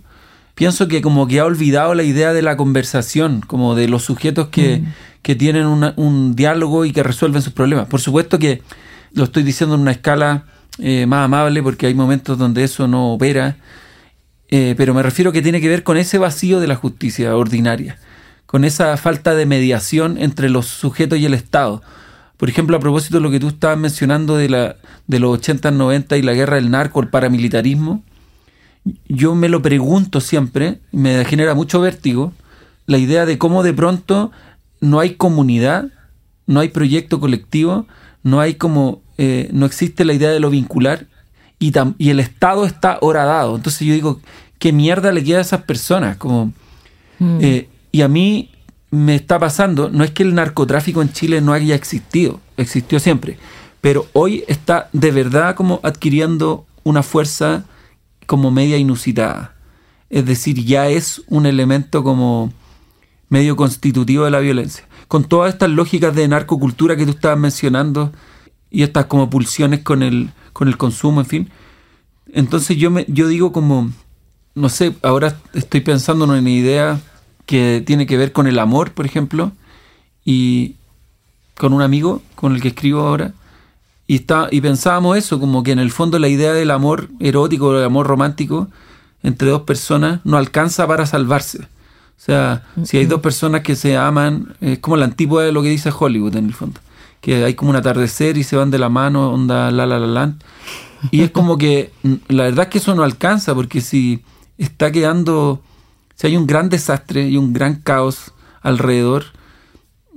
Pienso que como que ha olvidado la idea de la conversación, como de los sujetos que, que tienen una- un diálogo y que resuelven sus problemas. Por supuesto que lo estoy diciendo en una escala eh, más amable porque hay momentos donde eso no opera, eh, pero me refiero que tiene que ver con ese vacío de la justicia ordinaria, con esa falta de mediación entre los sujetos y el Estado. Por ejemplo, a propósito de lo que tú estabas mencionando de, la, de los 80, 90 y la guerra del narco, el paramilitarismo, yo me lo pregunto siempre, me genera mucho vértigo, la idea de cómo de pronto no hay comunidad, no hay proyecto colectivo, no hay como, eh, no existe la idea de lo vincular y, tam- y el Estado está horadado. Entonces yo digo, ¿qué mierda le queda a esas personas? Como, eh, y a mí me está pasando, no es que el narcotráfico en Chile no haya existido, existió siempre, pero hoy está de verdad como adquiriendo una fuerza como media inusitada. Es decir, ya es un elemento como medio constitutivo de la violencia. Con todas estas lógicas de narcocultura que tú estabas mencionando y estas como pulsiones con el, con el consumo, en fin. Entonces yo, me, yo digo como, no sé, ahora estoy pensando en una idea que tiene que ver con el amor, por ejemplo, y con un amigo con el que escribo ahora, y, está, y pensábamos eso, como que en el fondo la idea del amor erótico, del amor romántico entre dos personas no alcanza para salvarse. O sea, si hay dos personas que se aman, es como la antípoda de lo que dice Hollywood en el fondo. Que hay como un atardecer y se van de la mano, onda la la la la. Y es como que mm, la verdad es que eso no alcanza, porque si está quedando, si hay un gran desastre y un gran caos alrededor,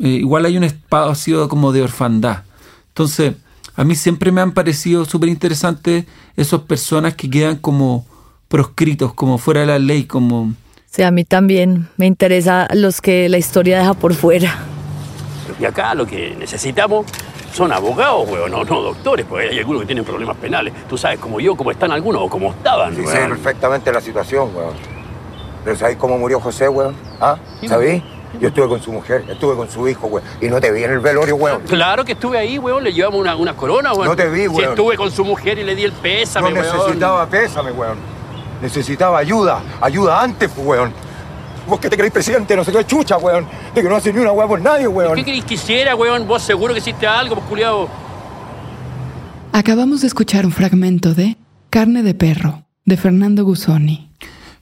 eh, igual hay un espacio como de orfandad. Entonces, a mí siempre me han parecido súper interesantes esas personas que quedan como proscritos, como fuera de la ley, como... Sí, a mí también me interesa los que la historia deja por fuera. Y acá lo que necesitamos son abogados, weón, no, no doctores, porque hay algunos que tienen problemas penales. Tú sabes, como yo, cómo están algunos o cómo estaban, Sí, weón. sé perfectamente la situación, weón. Pero ¿sabéis cómo murió José, weón? ¿Ah? ¿Sabéis? Yo estuve con su mujer, estuve con su hijo, weón. Y no te vi en el velorio, weón. Claro que estuve ahí, weón, le llevamos una, una corona, weón. No te vi, Si weón. estuve con su mujer y le di el No pésame, weón. necesitaba pésame, weón. Necesitaba ayuda. Ayuda antes, pues, weón. Vos que te creéis presidente, no sé qué chucha, weón. De que no haces ni una weón por nadie, weón. ¿Qué queréis que hiciera, weón? Vos seguro que hiciste algo, pues, culiado. Acabamos de escuchar un fragmento de Carne de Perro, de Fernando Gusoni.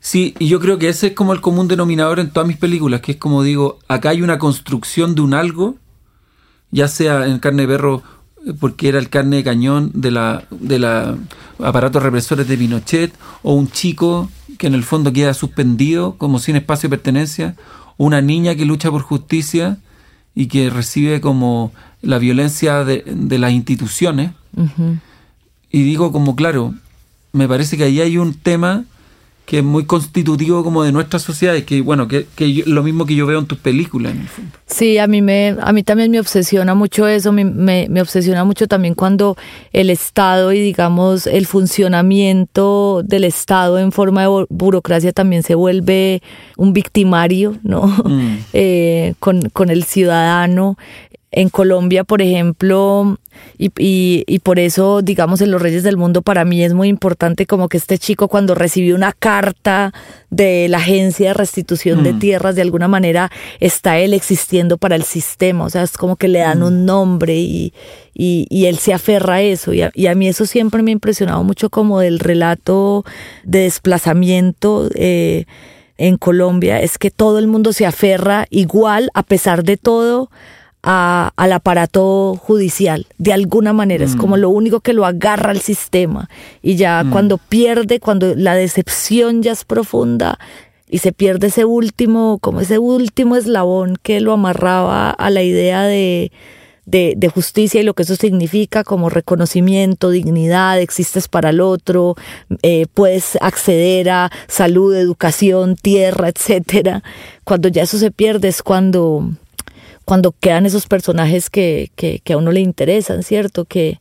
Sí, y yo creo que ese es como el común denominador en todas mis películas, que es como digo, acá hay una construcción de un algo, ya sea en carne de perro, eh, porque era el carne de cañón de la, de la aparatos represores de Pinochet, o un chico que en el fondo queda suspendido, como sin espacio de pertenencia, o una niña que lucha por justicia y que recibe como la violencia de, de las instituciones. Y digo como, claro, me parece que ahí hay un tema que es muy constitutivo como de nuestra sociedad y que, bueno, que, que yo- lo mismo que yo veo en tus películas, en el fondo. Sí, a mí, me, a mí también me obsesiona mucho eso, me, me, me obsesiona mucho también cuando el Estado y digamos el funcionamiento del Estado en forma de bu- burocracia también se vuelve un victimario, ¿no? Mm. Eh, con, con el ciudadano. En Colombia, por ejemplo, y, y, y por eso, digamos, en Los Reyes del Mundo, para mí es muy importante como que este chico cuando recibió una carta de la Agencia de Restitución de Mm. Tierras, de alguna manera está él existiendo para el sistema, o sea, es como que le dan un nombre y, y, él se aferra a eso. Y a, y a mí eso siempre me ha impresionado mucho como del relato de desplazamiento. eh, en Colombia es que todo el mundo se aferra igual, a pesar de todo, a- al aparato judicial. De alguna manera, es como lo único que lo agarra al sistema. Y ya cuando pierde, cuando la decepción ya es profunda y se pierde ese último, como ese último eslabón que lo amarraba a la idea de, de, de justicia y lo que eso significa como reconocimiento, dignidad, existes para el otro, eh, puedes acceder a salud, educación, tierra, etcétera. Cuando ya eso se pierde es cuando, cuando quedan esos personajes que, que, que a uno le interesan, ¿cierto? Que,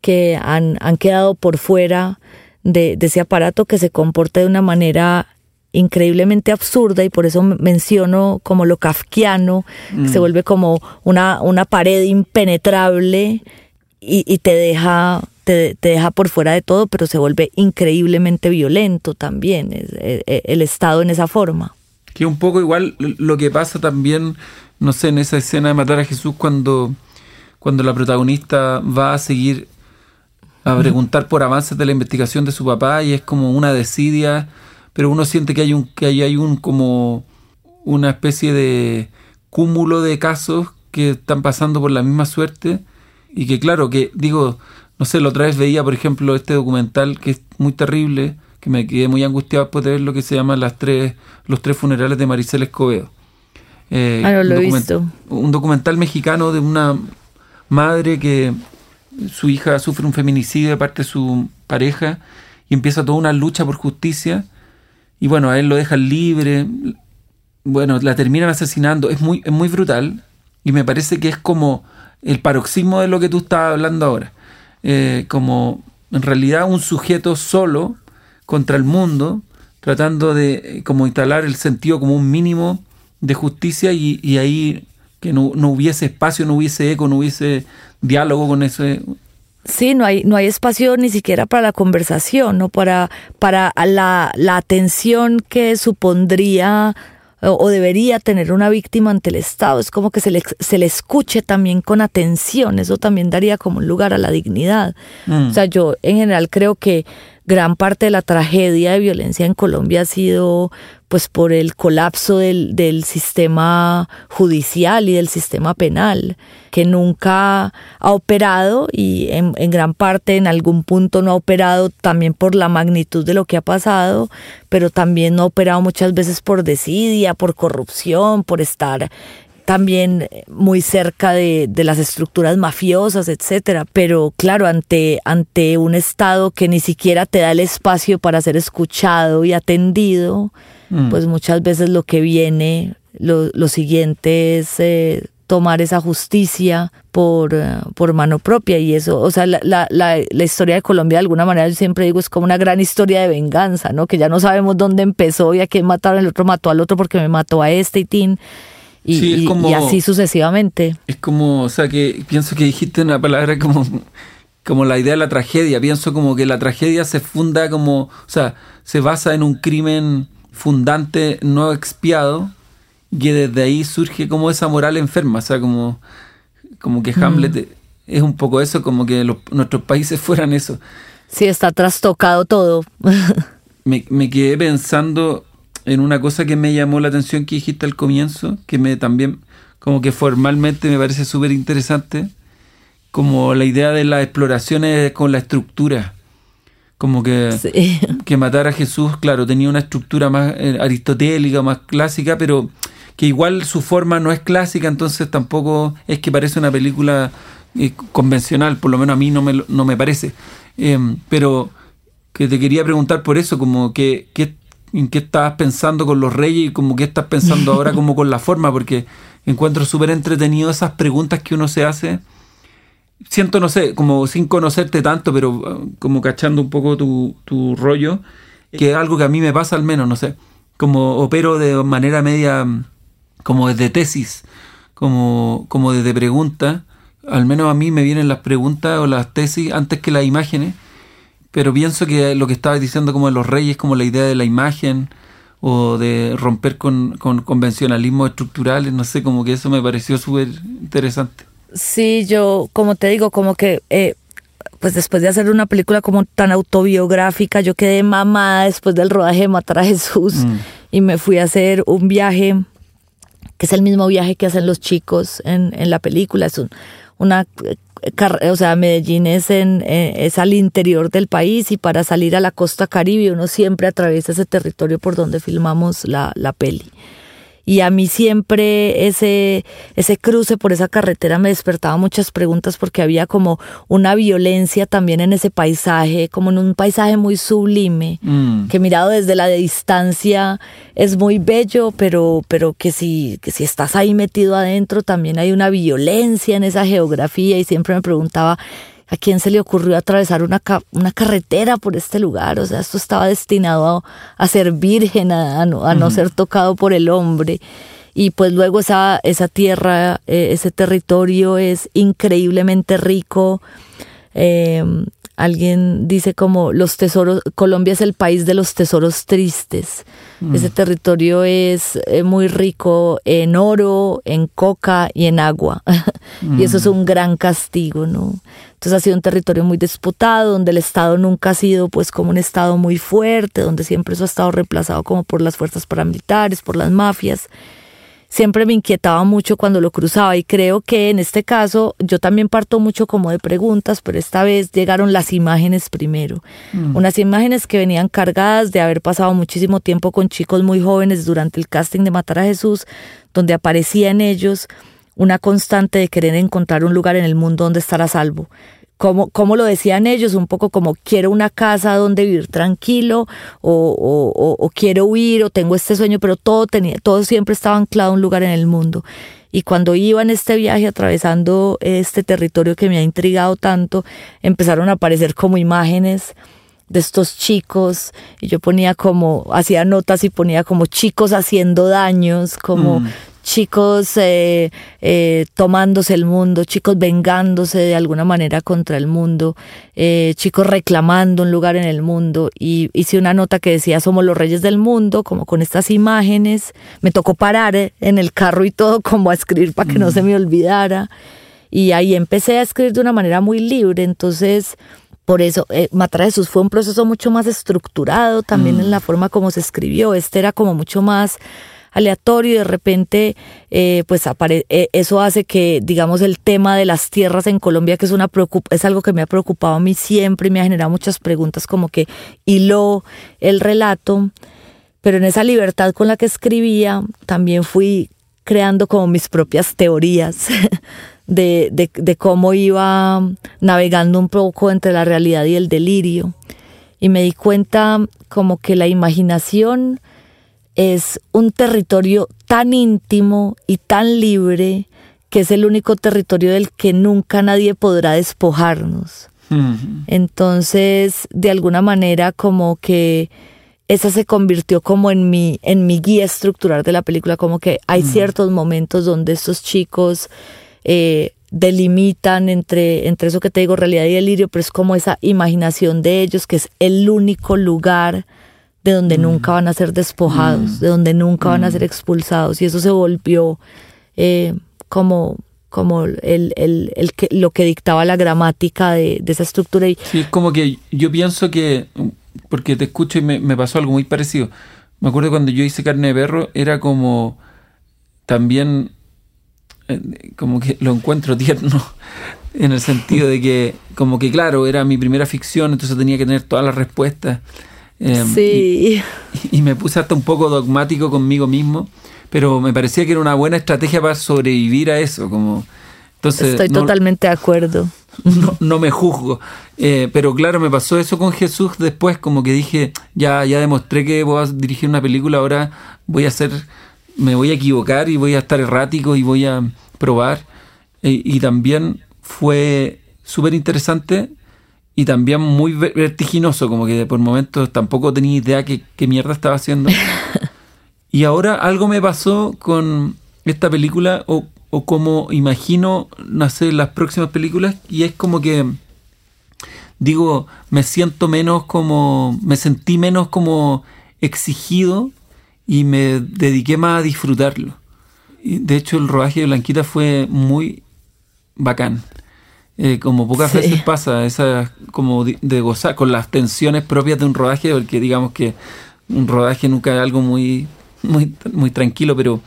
que han, han quedado por fuera de, de ese aparato que se comporta de una manera increíblemente absurda y por eso menciono como lo kafkiano, que se vuelve como una, una pared impenetrable y, y te deja te, te deja por fuera de todo, pero se vuelve increíblemente violento también es- eh, eh, el Estado en esa forma. Que un poco igual lo que pasa también, no sé, en esa escena de matar a Jesús cuando, cuando la protagonista va a seguir a preguntar por avances de la investigación de su papá y es como una desidia, pero uno siente que hay un, que hay, hay un como una especie de cúmulo de casos que están pasando por la misma suerte y que claro, que digo, no sé, la otra vez veía, por ejemplo, este documental que es muy terrible, que me quedé muy angustiado después de ver lo que se llama las tres, los tres funerales de Maricel Escobedo. Eh, Ah, no un lo he visto. Un documental mexicano de una madre que su hija sufre un feminicidio de parte de su pareja y empieza toda una lucha por justicia y bueno, a él lo dejan libre, bueno, la terminan asesinando, es muy, es muy brutal y me parece que es como el paroxismo de lo que tú estabas hablando ahora, Eh, como en realidad un sujeto solo contra el mundo, tratando de eh, como instalar el sentido como un mínimo de justicia y, y ahí que no, no hubiese espacio, no hubiese eco, no hubiese diálogo con ese... Sí, no hay, no hay espacio ni siquiera para la conversación, ¿no? Para, para la, la atención que supondría o, o debería tener una víctima ante el Estado. Es como que se le, se le escuche también con atención. Eso también daría como un lugar a la dignidad. Mm. O sea, yo en general creo que gran parte de la tragedia de violencia en Colombia ha sido pues por el colapso del, del, sistema judicial y del sistema penal, que nunca ha operado y en, en, gran parte en algún punto no ha operado también por la magnitud de lo que ha pasado, pero también no ha operado muchas veces por desidia, por corrupción, por estar también muy cerca de, de, las estructuras mafiosas, etcétera. Pero claro, ante, ante un Estado que ni siquiera te da el espacio para ser escuchado y atendido, mm. pues muchas veces lo que viene, lo, lo siguiente es eh, tomar esa justicia por, uh, por mano propia. Y eso, o sea, la, la, la, la, historia de Colombia de alguna manera yo siempre digo es como una gran historia de venganza, ¿no? Que ya no sabemos dónde empezó y a quién mataron, el otro mató al otro porque me mató a este y tin. Y, Sí, es como- y así sucesivamente. Es como, o sea, que pienso que dijiste una palabra como, como la idea de la tragedia. Pienso como que la tragedia se funda como, o sea, se basa en un crimen fundante no expiado y que desde ahí surge como esa moral enferma. O sea, como, como que Hamlet es un poco eso, como que los- nuestros países fueran eso. Sí, está trastocado todo. me, me quedé pensando en una cosa que me llamó la atención que dijiste al comienzo, que me también como que formalmente me parece súper interesante, como la idea de las exploraciones con la estructura. Como que, Sí. que matar a Jesús, claro, tenía una estructura más eh, aristotélica, más clásica, pero que igual su forma no es clásica, entonces tampoco es que parece una película eh, convencional, por lo menos a mí no me, no me parece. Em, pero que te quería preguntar por eso, como que, que- en qué estabas pensando con los reyes y como qué estás pensando ahora como con la forma, porque encuentro súper entretenido esas preguntas que uno se hace. Siento, no sé, como sin conocerte tanto, pero uh, como cachando un poco tu, tu rollo, que es algo que a mí me pasa al menos, no sé, como opero de manera media, mm, como desde tesis, como, como desde pregunta, al menos a mí me vienen las preguntas o las tesis antes que las imágenes, pero pienso que lo que estabas diciendo como de los reyes, como la idea de la imagen o de romper con, con convencionalismos estructurales, no sé, como que eso me pareció súper interesante. Sí, yo, como te digo, como que, eh, pues después de hacer una película como tan autobiográfica, yo quedé mamada después del rodaje de Matar a Jesús Mm. y me fui a hacer un viaje, que es el mismo viaje que hacen los chicos en, en la película. Es un- una, o sea, Medellín es, en, eh, es al interior del país y para salir a la costa caribe uno siempre atraviesa ese territorio por donde filmamos la, la peli. Y a mí siempre ese, ese cruce por esa carretera me despertaba muchas preguntas porque había como una violencia también en ese paisaje, como en un paisaje muy sublime, Mm. que mirado desde la distancia es muy bello, pero, pero que, si, que si estás ahí metido adentro también hay una violencia en esa geografía y siempre me preguntaba, ¿A quién se le ocurrió atravesar una, ca- una carretera por este lugar? O sea, esto estaba destinado a, a ser virgen, a, a no, a no ser tocado por el hombre. Y pues luego esa, esa tierra, eh, ese territorio es increíblemente rico. Eh, alguien dice como los tesoros, Colombia es el país de los tesoros tristes. Ese territorio es eh, muy rico en oro, en coca y en agua. y eso es un gran castigo, ¿no? Entonces ha sido un territorio muy disputado, donde el Estado nunca ha sido pues como un Estado muy fuerte, donde siempre eso ha estado reemplazado como por las fuerzas paramilitares, por las mafias siempre me inquietaba mucho cuando lo cruzaba y creo que en este caso yo también parto mucho como de preguntas, pero esta vez llegaron las imágenes primero. Unas imágenes que venían cargadas de haber pasado muchísimo tiempo con chicos muy jóvenes durante el casting de Matar a Jesús, donde aparecía en ellos una constante de querer encontrar un lugar en el mundo donde estar a salvo. Como, como lo decían ellos, un poco como quiero una casa donde vivir tranquilo, o, o, o- quiero huir, o tengo este sueño, pero todo tenía, todo siempre estaba anclado a un lugar en el mundo. Y cuando iba en este viaje atravesando este territorio que me ha intrigado tanto, empezaron a aparecer como imágenes de estos chicos y yo ponía como, hacía notas y ponía como chicos haciendo daños, como chicos eh, eh, tomándose el mundo, chicos vengándose de alguna manera contra el mundo, eh, chicos reclamando un lugar en el mundo. Y hice una nota que decía somos los reyes del mundo, como con estas imágenes, me tocó parar eh, en el carro y todo como a escribir para que no se me olvidara. Y ahí empecé a escribir de una manera muy libre, entonces por eso, eh, Matar a Jesús fue un proceso mucho más estructurado también en la forma como se escribió. Este era como mucho más aleatorio y de repente eh, pues apare eh, eso hace que digamos el tema de las tierras en Colombia que es una es algo que me ha preocupado a mí siempre y me ha generado muchas preguntas como que hiló el relato pero en esa libertad con la que escribía también fui creando como mis propias teorías de, de, de cómo iba navegando un poco entre la realidad y el delirio. Y me di cuenta como que la imaginación es un territorio tan íntimo y tan libre que es el único territorio del que nunca nadie podrá despojarnos. Entonces, de alguna manera, como que esa se convirtió como en mi, en mi guía estructural de la película, como que hay ciertos momentos donde estos chicos eh, delimitan entre, entre eso que te digo, realidad y delirio, pero es como esa imaginación de ellos, que es el único lugar de donde mm. nunca van a ser despojados, mm. de donde nunca van a ser mm. expulsados. Y eso se volvió eh, como, como el, el, el, que, lo que dictaba la gramática de, esa estructura. Y, sí, es como que yo pienso que, porque te escucho y me, pasó algo muy parecido. Me acuerdo cuando yo hice carne de perro, era como también, eh, como que lo encuentro tierno, en el sentido de que, como que claro, era mi primera ficción, entonces tenía que tener todas las respuestas. Em, sí. Y, me puse hasta un poco dogmático conmigo mismo, pero me parecía que era una buena estrategia para sobrevivir a eso. Como, entonces, Estoy totalmente de acuerdo. No, me juzgo. Eh, pero claro, me pasó eso con Jesús después, como que dije, ya, ya demostré que voy a dirigir una película, ahora voy a hacer, me voy a equivocar y voy a estar errático y voy a probar. Eh, y también fue súper interesante y también muy vertiginoso, como que por momentos tampoco tenía idea qué, qué mierda estaba haciendo. y ahora algo me pasó con esta película o, o como imagino nacer las próximas películas y es como que digo, me siento menos como, me sentí menos como exigido y me dediqué más a disfrutarlo. De hecho el rodaje de Blanquita fue muy bacán. Eh, como pocas veces pasa, esa como de, gozar con las tensiones propias de un rodaje, porque digamos que un rodaje nunca es algo muy, muy, muy tranquilo, pero,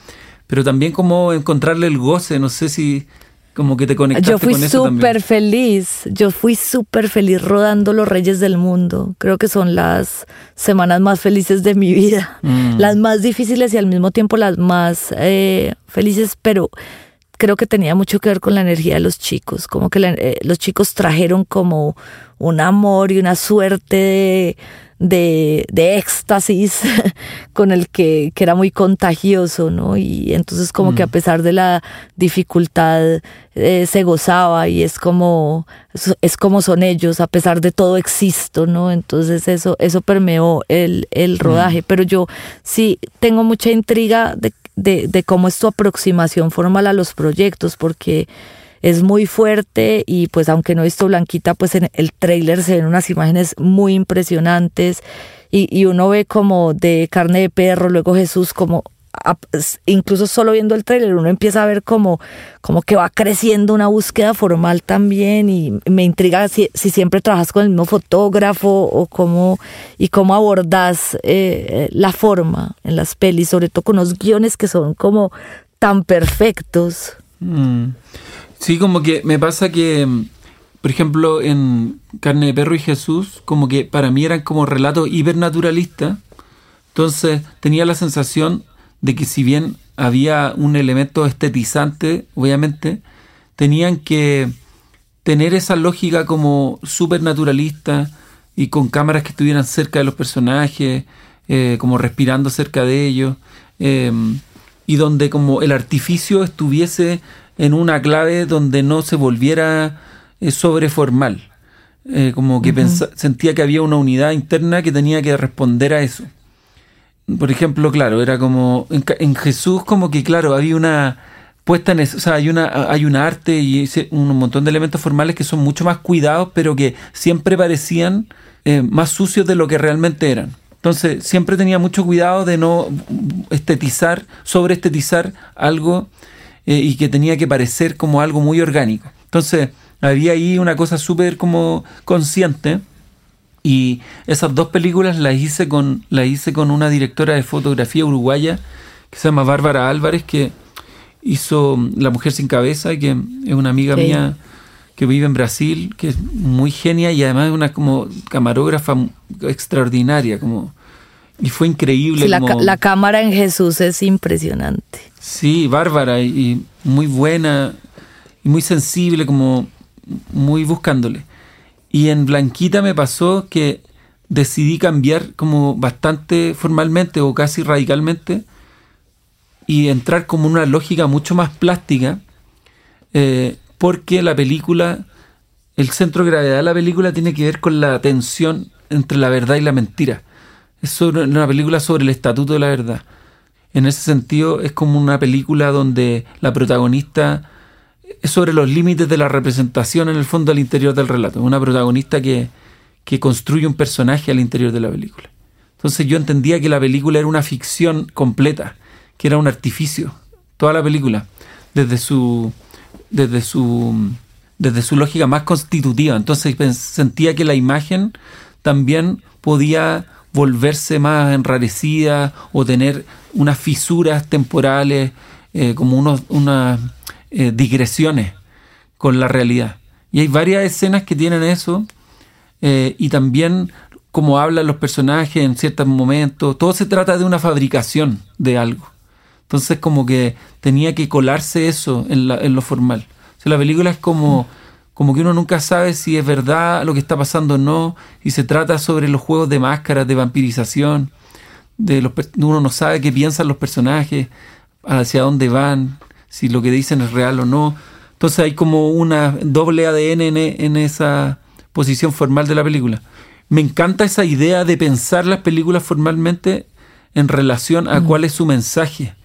pero también como encontrarle el goce, no sé si como que te conectaste Yo fui súper feliz, yo fui súper feliz rodando Los Reyes del Mundo. Creo que son las semanas más felices de mi vida, mm. las más difíciles y al mismo tiempo las más eh, felices, pero creo que tenía mucho que ver con la energía de los chicos, como que eh, los chicos trajeron como un amor y una suerte de, de, éxtasis con el que, que, era muy contagioso, ¿no? Y entonces como que a mm. pesar de la dificultad eh, se gozaba y es como, es como son ellos, a pesar de todo existo, ¿no? Entonces eso, eso permeó el, el mm. rodaje, pero yo sí tengo mucha intriga de de, cómo es tu aproximación formal a los proyectos, porque es muy fuerte y pues aunque no he visto Blanquita, pues en el trailer se ven unas imágenes muy impresionantes y, y uno ve como de carne de perro, luego Jesús como incluso solo viendo el trailer uno empieza a ver como, como que va creciendo una búsqueda formal también y me intriga si, si siempre trabajas con el mismo fotógrafo o cómo y cómo abordas eh, la forma en las pelis, sobre todo con los guiones que son como tan perfectos. Mm. Sí, como que me pasa que, por ejemplo, en Carne de Perro y Jesús, como que para mí eran como relatos hipernaturalistas. Entonces tenía la sensación de que si bien había un elemento estetizante, obviamente, tenían que tener esa lógica como supernaturalista y con cámaras que estuvieran cerca de los personajes, eh, como respirando cerca de ellos, eh, y donde como el artificio estuviese en una clave donde no se volviera eh, sobreformal. como que sentía que había una unidad interna que tenía que responder a eso por ejemplo, claro, era como en, Jesús como que claro, había una puesta en o sea, hay una hay un arte y un montón de elementos formales que son mucho más cuidados, pero que siempre parecían eh, más sucios de lo que realmente eran. Entonces, siempre tenía mucho cuidado de no estetizar, sobreestetizar algo eh, y que tenía que parecer como algo muy orgánico. Entonces, había ahí una cosa súper como consciente. Y esas dos películas las hice con, las hice con una directora de fotografía uruguaya que se llama Bárbara Álvarez, que hizo La Mujer Sin Cabeza, que es una amiga Sí. mía que vive en Brasil, que es muy genia y además es una como camarógrafa extraordinaria, como y fue increíble. Sí, la, como- la cámara en Jesús es impresionante. Sí, bárbara y, y muy buena y muy sensible, como muy buscándole. Y en Blanquita me pasó que decidí cambiar como bastante formalmente o casi radicalmente y entrar como una lógica mucho más plástica eh, porque la película, el centro de gravedad de la película tiene que ver con la tensión entre la verdad y la mentira. Es una película sobre el estatuto de la verdad. En ese sentido es como una película donde la protagonista sobre los límites de la representación en el fondo al interior del relato. Una protagonista que, que construye un personaje al interior de la película. Entonces yo entendía que la película era una ficción completa, que era un artificio, toda la película, desde su desde su desde su lógica más constitutiva. Entonces sentía que la imagen también podía volverse más enrarecida o tener unas fisuras temporales, eh, como unos, unas eh, digresiones con la realidad. Y hay varias escenas que tienen eso, eh, y también como hablan los personajes en ciertos momentos, todo se trata de una fabricación de algo. Entonces como que tenía que colarse eso en, lo formal. O sea, la película es como, como que uno nunca sabe si es verdad lo que está pasando o no, y se trata sobre los juegos de máscaras, de vampirización, de los, uno no sabe qué piensan los personajes, hacia dónde van, si lo que dicen es real o no. Entonces hay como una doble ADN en, en esa posición formal de la película. Me encanta esa idea de pensar las películas formalmente en relación a cuál es su mensaje.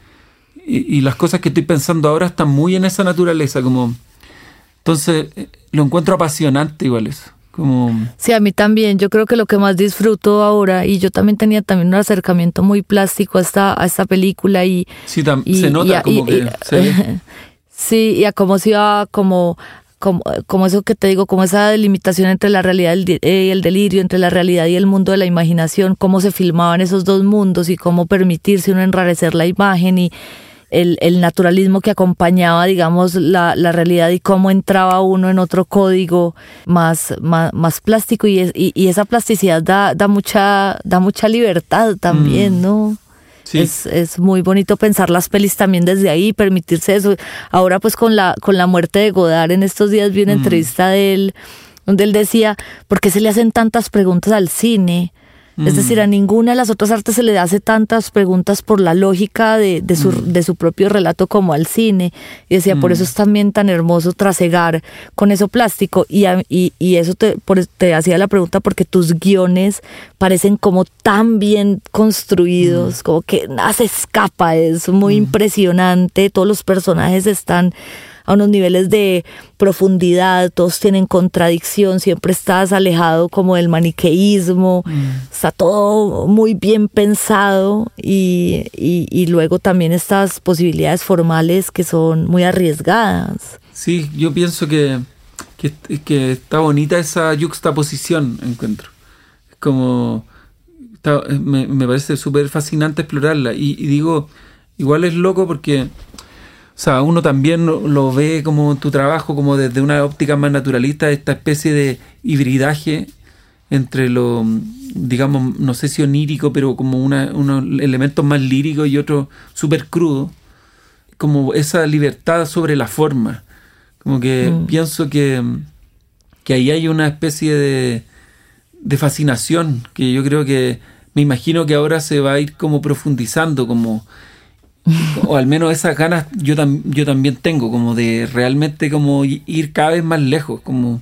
Y, y las cosas que estoy pensando ahora están muy en esa naturaleza, como... Entonces, eh, lo encuentro apasionante igual eso. Como... Sí, a mí también. Yo creo que lo que más disfruto ahora, y yo también tenía también un acercamiento muy plástico a esta, a esta película y... Sí, y- se y nota a- como y- que y-. Sí, y a cómo se iba como, como, como eso que te digo, como esa delimitación entre la realidad y eh, el delirio, entre la realidad y el mundo de la imaginación, cómo se filmaban esos dos mundos y cómo permitirse uno enrarecer la imagen y el, el naturalismo que acompañaba, digamos, la, la realidad y cómo entraba uno en otro código más, más, más plástico y, es- y, y esa plasticidad da, da mucha, da mucha libertad también, Mm. ¿no? Sí. Es, es muy bonito pensar las pelis también desde ahí, permitirse eso. Ahora pues con la, con la muerte de Godard en estos días vi una entrevista de él donde él decía, ¿por qué se le hacen tantas preguntas al cine? Es decir, a ninguna de las otras artes se le hace tantas preguntas por la lógica de, de, su, de su propio relato como al cine. Y decía, por eso es también tan hermoso trasegar con eso plástico. Y, a- y, y eso te, por, te hacía la pregunta porque tus guiones parecen como tan bien construidos, como que nada se escapa, es muy impresionante. Todos los personajes están a unos niveles de profundidad, todos tienen contradicción, siempre estás alejado como del maniqueísmo, está todo muy bien pensado y, y, y luego también estas posibilidades formales que son muy arriesgadas. Sí, yo pienso que, que, que está bonita esa yuxtaposición, encuentro. Es como. está- me, me parece súper fascinante explorarla. Y, y digo, igual es loco porque. O sea, uno también lo, ve como tu trabajo, como desde una óptica más naturalista, esta especie de hibridaje entre lo, digamos, no sé si onírico, pero como una, unos elementos más líricos y otros súper crudos como esa libertad sobre la forma. Como que pienso que, que ahí hay una especie de, de fascinación que yo creo que me imagino que ahora se va a ir como profundizando, como o al menos esas ganas yo, tam- yo también tengo, como de realmente como ir cada vez más lejos, como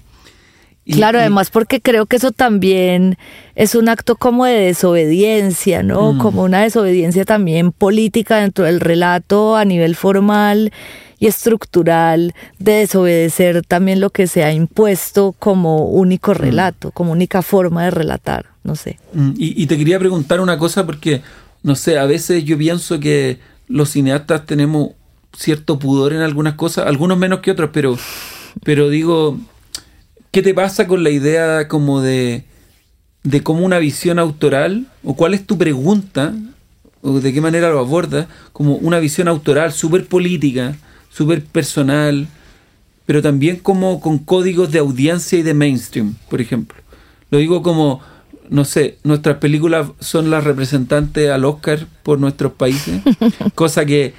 y- claro, además porque creo que eso también es un acto como de desobediencia, ¿no? Mm. Como una desobediencia también política dentro del relato a nivel formal y estructural de desobedecer también lo que se ha impuesto como único relato, como única forma de relatar, no sé. Mm, Y, y te quería preguntar una cosa porque, no sé, a veces yo pienso que los cineastas tenemos cierto pudor en algunas cosas, algunos menos que otros, pero, pero digo, ¿qué te pasa con la idea como de, de cómo una visión autoral, o cuál es tu pregunta, o de qué manera lo abordas, como una visión autoral súper política, súper personal, pero también como con códigos de audiencia y de mainstream, por ejemplo. Lo digo como, no sé, nuestras películas son las representantes al Oscar por nuestros países, cosa que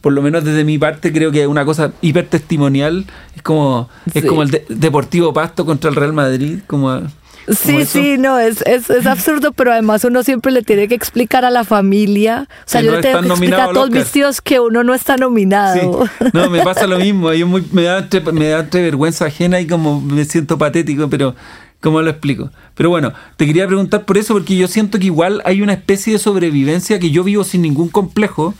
por lo menos desde mi parte creo que es una cosa hipertestimonial, es como es como el de- Deportivo Pasto contra el Real Madrid, como Sí, eso. sí, no, es, es, es absurdo, pero además uno siempre le tiene que explicar a la familia. O sea, Que yo no le tengo que explicar a todos mis tíos que uno no está nominado. Sí. No, me pasa lo mismo. Yo muy, me, da entre, me da entre vergüenza ajena y como me siento patético, pero ¿cómo lo explico? Pero bueno, te quería preguntar por eso, porque yo siento que igual hay una especie de sobrevivencia que yo vivo sin ningún complejo.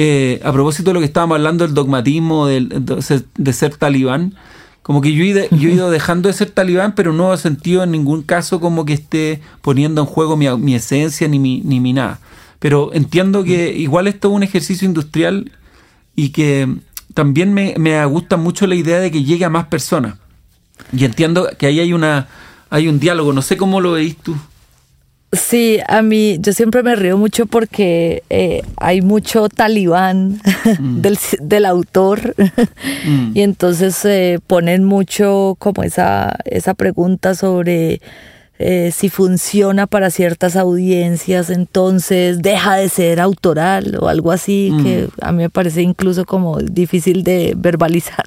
eh, a propósito de lo que estábamos hablando del dogmatismo, del, de, ser- de ser talibán, como que yo he, ido, yo he ido dejando de ser talibán, pero no he sentido en ningún caso como que esté poniendo en juego mi, mi esencia ni mi, ni mi nada. Pero entiendo que igual esto es un ejercicio industrial y que también me, me gusta mucho la idea de que llegue a más personas. Y entiendo que ahí hay una hay un diálogo, no sé cómo lo veis tú. Sí, a mí yo siempre me río mucho porque eh, hay mucho talibán del, del autor Mm. y entonces eh, ponen mucho como esa, esa pregunta sobre eh, si funciona para ciertas audiencias, entonces deja de ser autoral o algo así Mm. que a mí me parece incluso como difícil de verbalizar.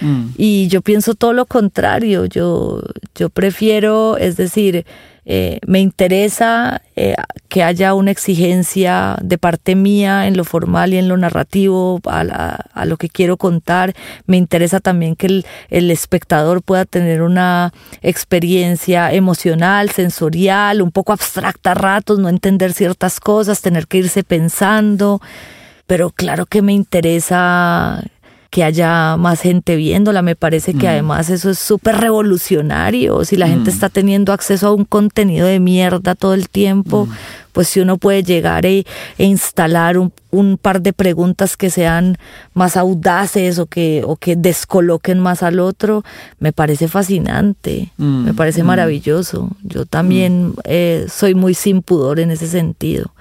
Mm. Y yo pienso todo lo contrario, yo, yo prefiero, es decir, eh, me interesa eh, que haya una exigencia de parte mía en lo formal y en lo narrativo a, la- lo que quiero contar. Me interesa también que el, el espectador pueda tener una experiencia emocional, sensorial, un poco abstracta a ratos, no entender ciertas cosas, tener que irse pensando. Pero claro que me interesa que haya más gente viéndola. Me parece que además eso es súper revolucionario. Si la gente está teniendo acceso a un contenido de mierda todo el tiempo, pues si uno puede llegar e, e instalar un, un par de preguntas que sean más audaces o que, o que descoloquen más al otro, me parece fascinante, Mm, me parece mm. maravilloso. Yo también eh, soy muy sin pudor en ese sentido.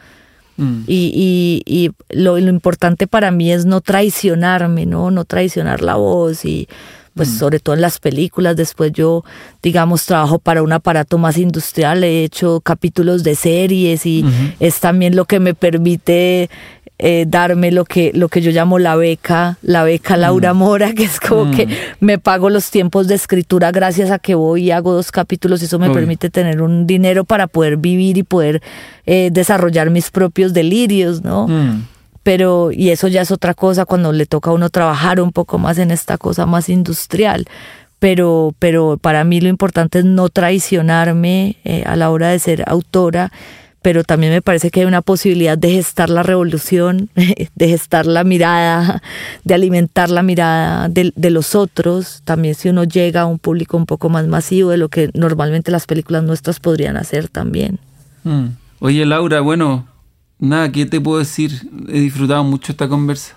Mm. Y, y, y lo, lo importante para mí es no traicionarme, ¿no? No traicionar la voz y pues sobre todo en las películas. Después yo, digamos, trabajo para un aparato más industrial, he hecho capítulos de series y es también lo que me permite eh, darme lo que, lo que yo llamo la beca, la beca Laura Mora, que es como que me pago los tiempos de escritura gracias a que voy y hago dos capítulos y eso me permite tener un dinero para poder vivir y poder eh, desarrollar mis propios delirios, ¿no? Mm. Pero, y eso ya es otra cosa cuando le toca a uno trabajar un poco más en esta cosa más industrial. Pero, pero para mí lo importante es no traicionarme eh, a la hora de ser autora, pero también me parece que hay una posibilidad de gestar la revolución, de gestar la mirada, de alimentar la mirada de, los otros, también si uno llega a un público un poco más masivo de lo que normalmente las películas nuestras podrían hacer también. Mm. Oye, Laura, bueno, nada, ¿qué te puedo decir? He disfrutado mucho esta conversa.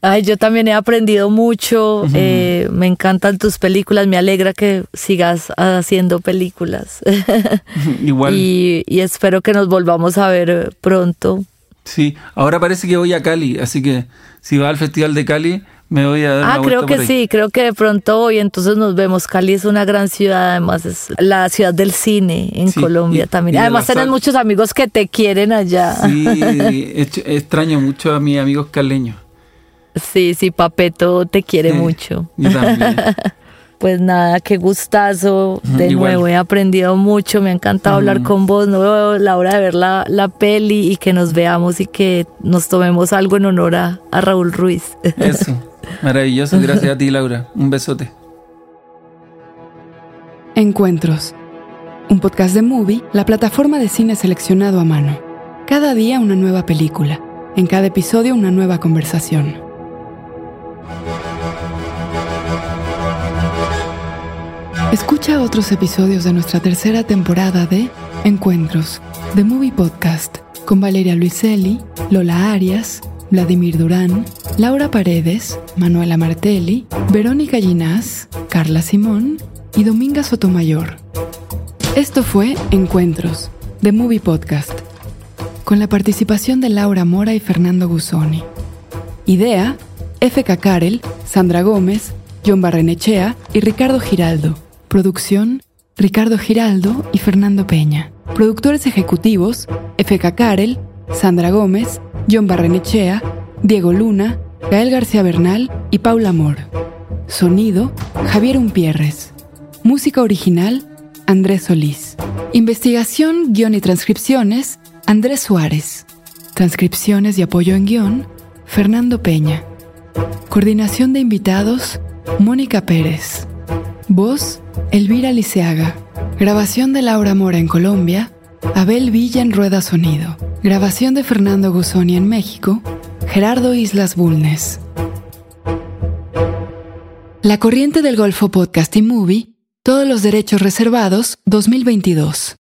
Ay, yo también he aprendido mucho, eh, me encantan tus películas, me alegra que sigas haciendo películas Igual. y, y espero que nos volvamos a ver pronto. Sí, ahora parece que voy a Cali, así que si va al Festival de Cali, me voy a dar Ah, creo que sí, creo que de pronto hoy entonces nos vemos. Cali es una gran ciudad, además es la ciudad del cine en Sí, Colombia y- también. y Además tienes muchos amigos que te quieren allá. Sí, extraño mucho a mis amigos caleños. Sí, sí, Papeto te quiere Sí, mucho. Yo también. Pues nada, qué gustazo. De igual. nuevo, he aprendido mucho. Me ha encantado hablar con vos. No veo la hora de ver la, la peli y que nos veamos y que nos tomemos algo en honor a, a Raúl Ruiz. Eso. Maravilloso. Gracias a ti, Laura. Un besote. Encuentros. Un podcast de Movie, la plataforma de cine seleccionado a mano. Cada día una nueva película. En cada episodio una nueva conversación. Escucha otros episodios de nuestra tercera temporada de Encuentros, The Movie Podcast, con Valeria Luiselli, Lola Arias, Vladimir Durán, Laura Paredes, Manuela Martelli, Verónica Ginás, Carla Simón y Dominga Sotomayor. Esto fue Encuentros, de Movie Podcast, con la participación de Laura Mora y Fernando Gusoni. Idea, F.K. Karel, Sandra Gómez, John Barrenechea y Ricardo Giraldo. Producción, Ricardo Giraldo y Fernando Peña. Productores ejecutivos, F.K. Karel, Sandra Gómez, John Barrenechea, Diego Luna, Gael García Bernal y Paula Amor. Sonido, Javier Umpierres. Música original, Andrés Solís. Investigación, guion y transcripciones, Andrés Suárez. Transcripciones y apoyo en guion, Fernando Peña. Coordinación de invitados, Mónica Pérez. Voz, Elvira Liceaga. Grabación de Laura Mora en Colombia, Abel Villa en Rueda Sonido. Grabación de Fernando Guzoni en México, Gerardo Islas Bulnes. La Corriente del Golfo Podcast y Movie, todos los derechos reservados 2022.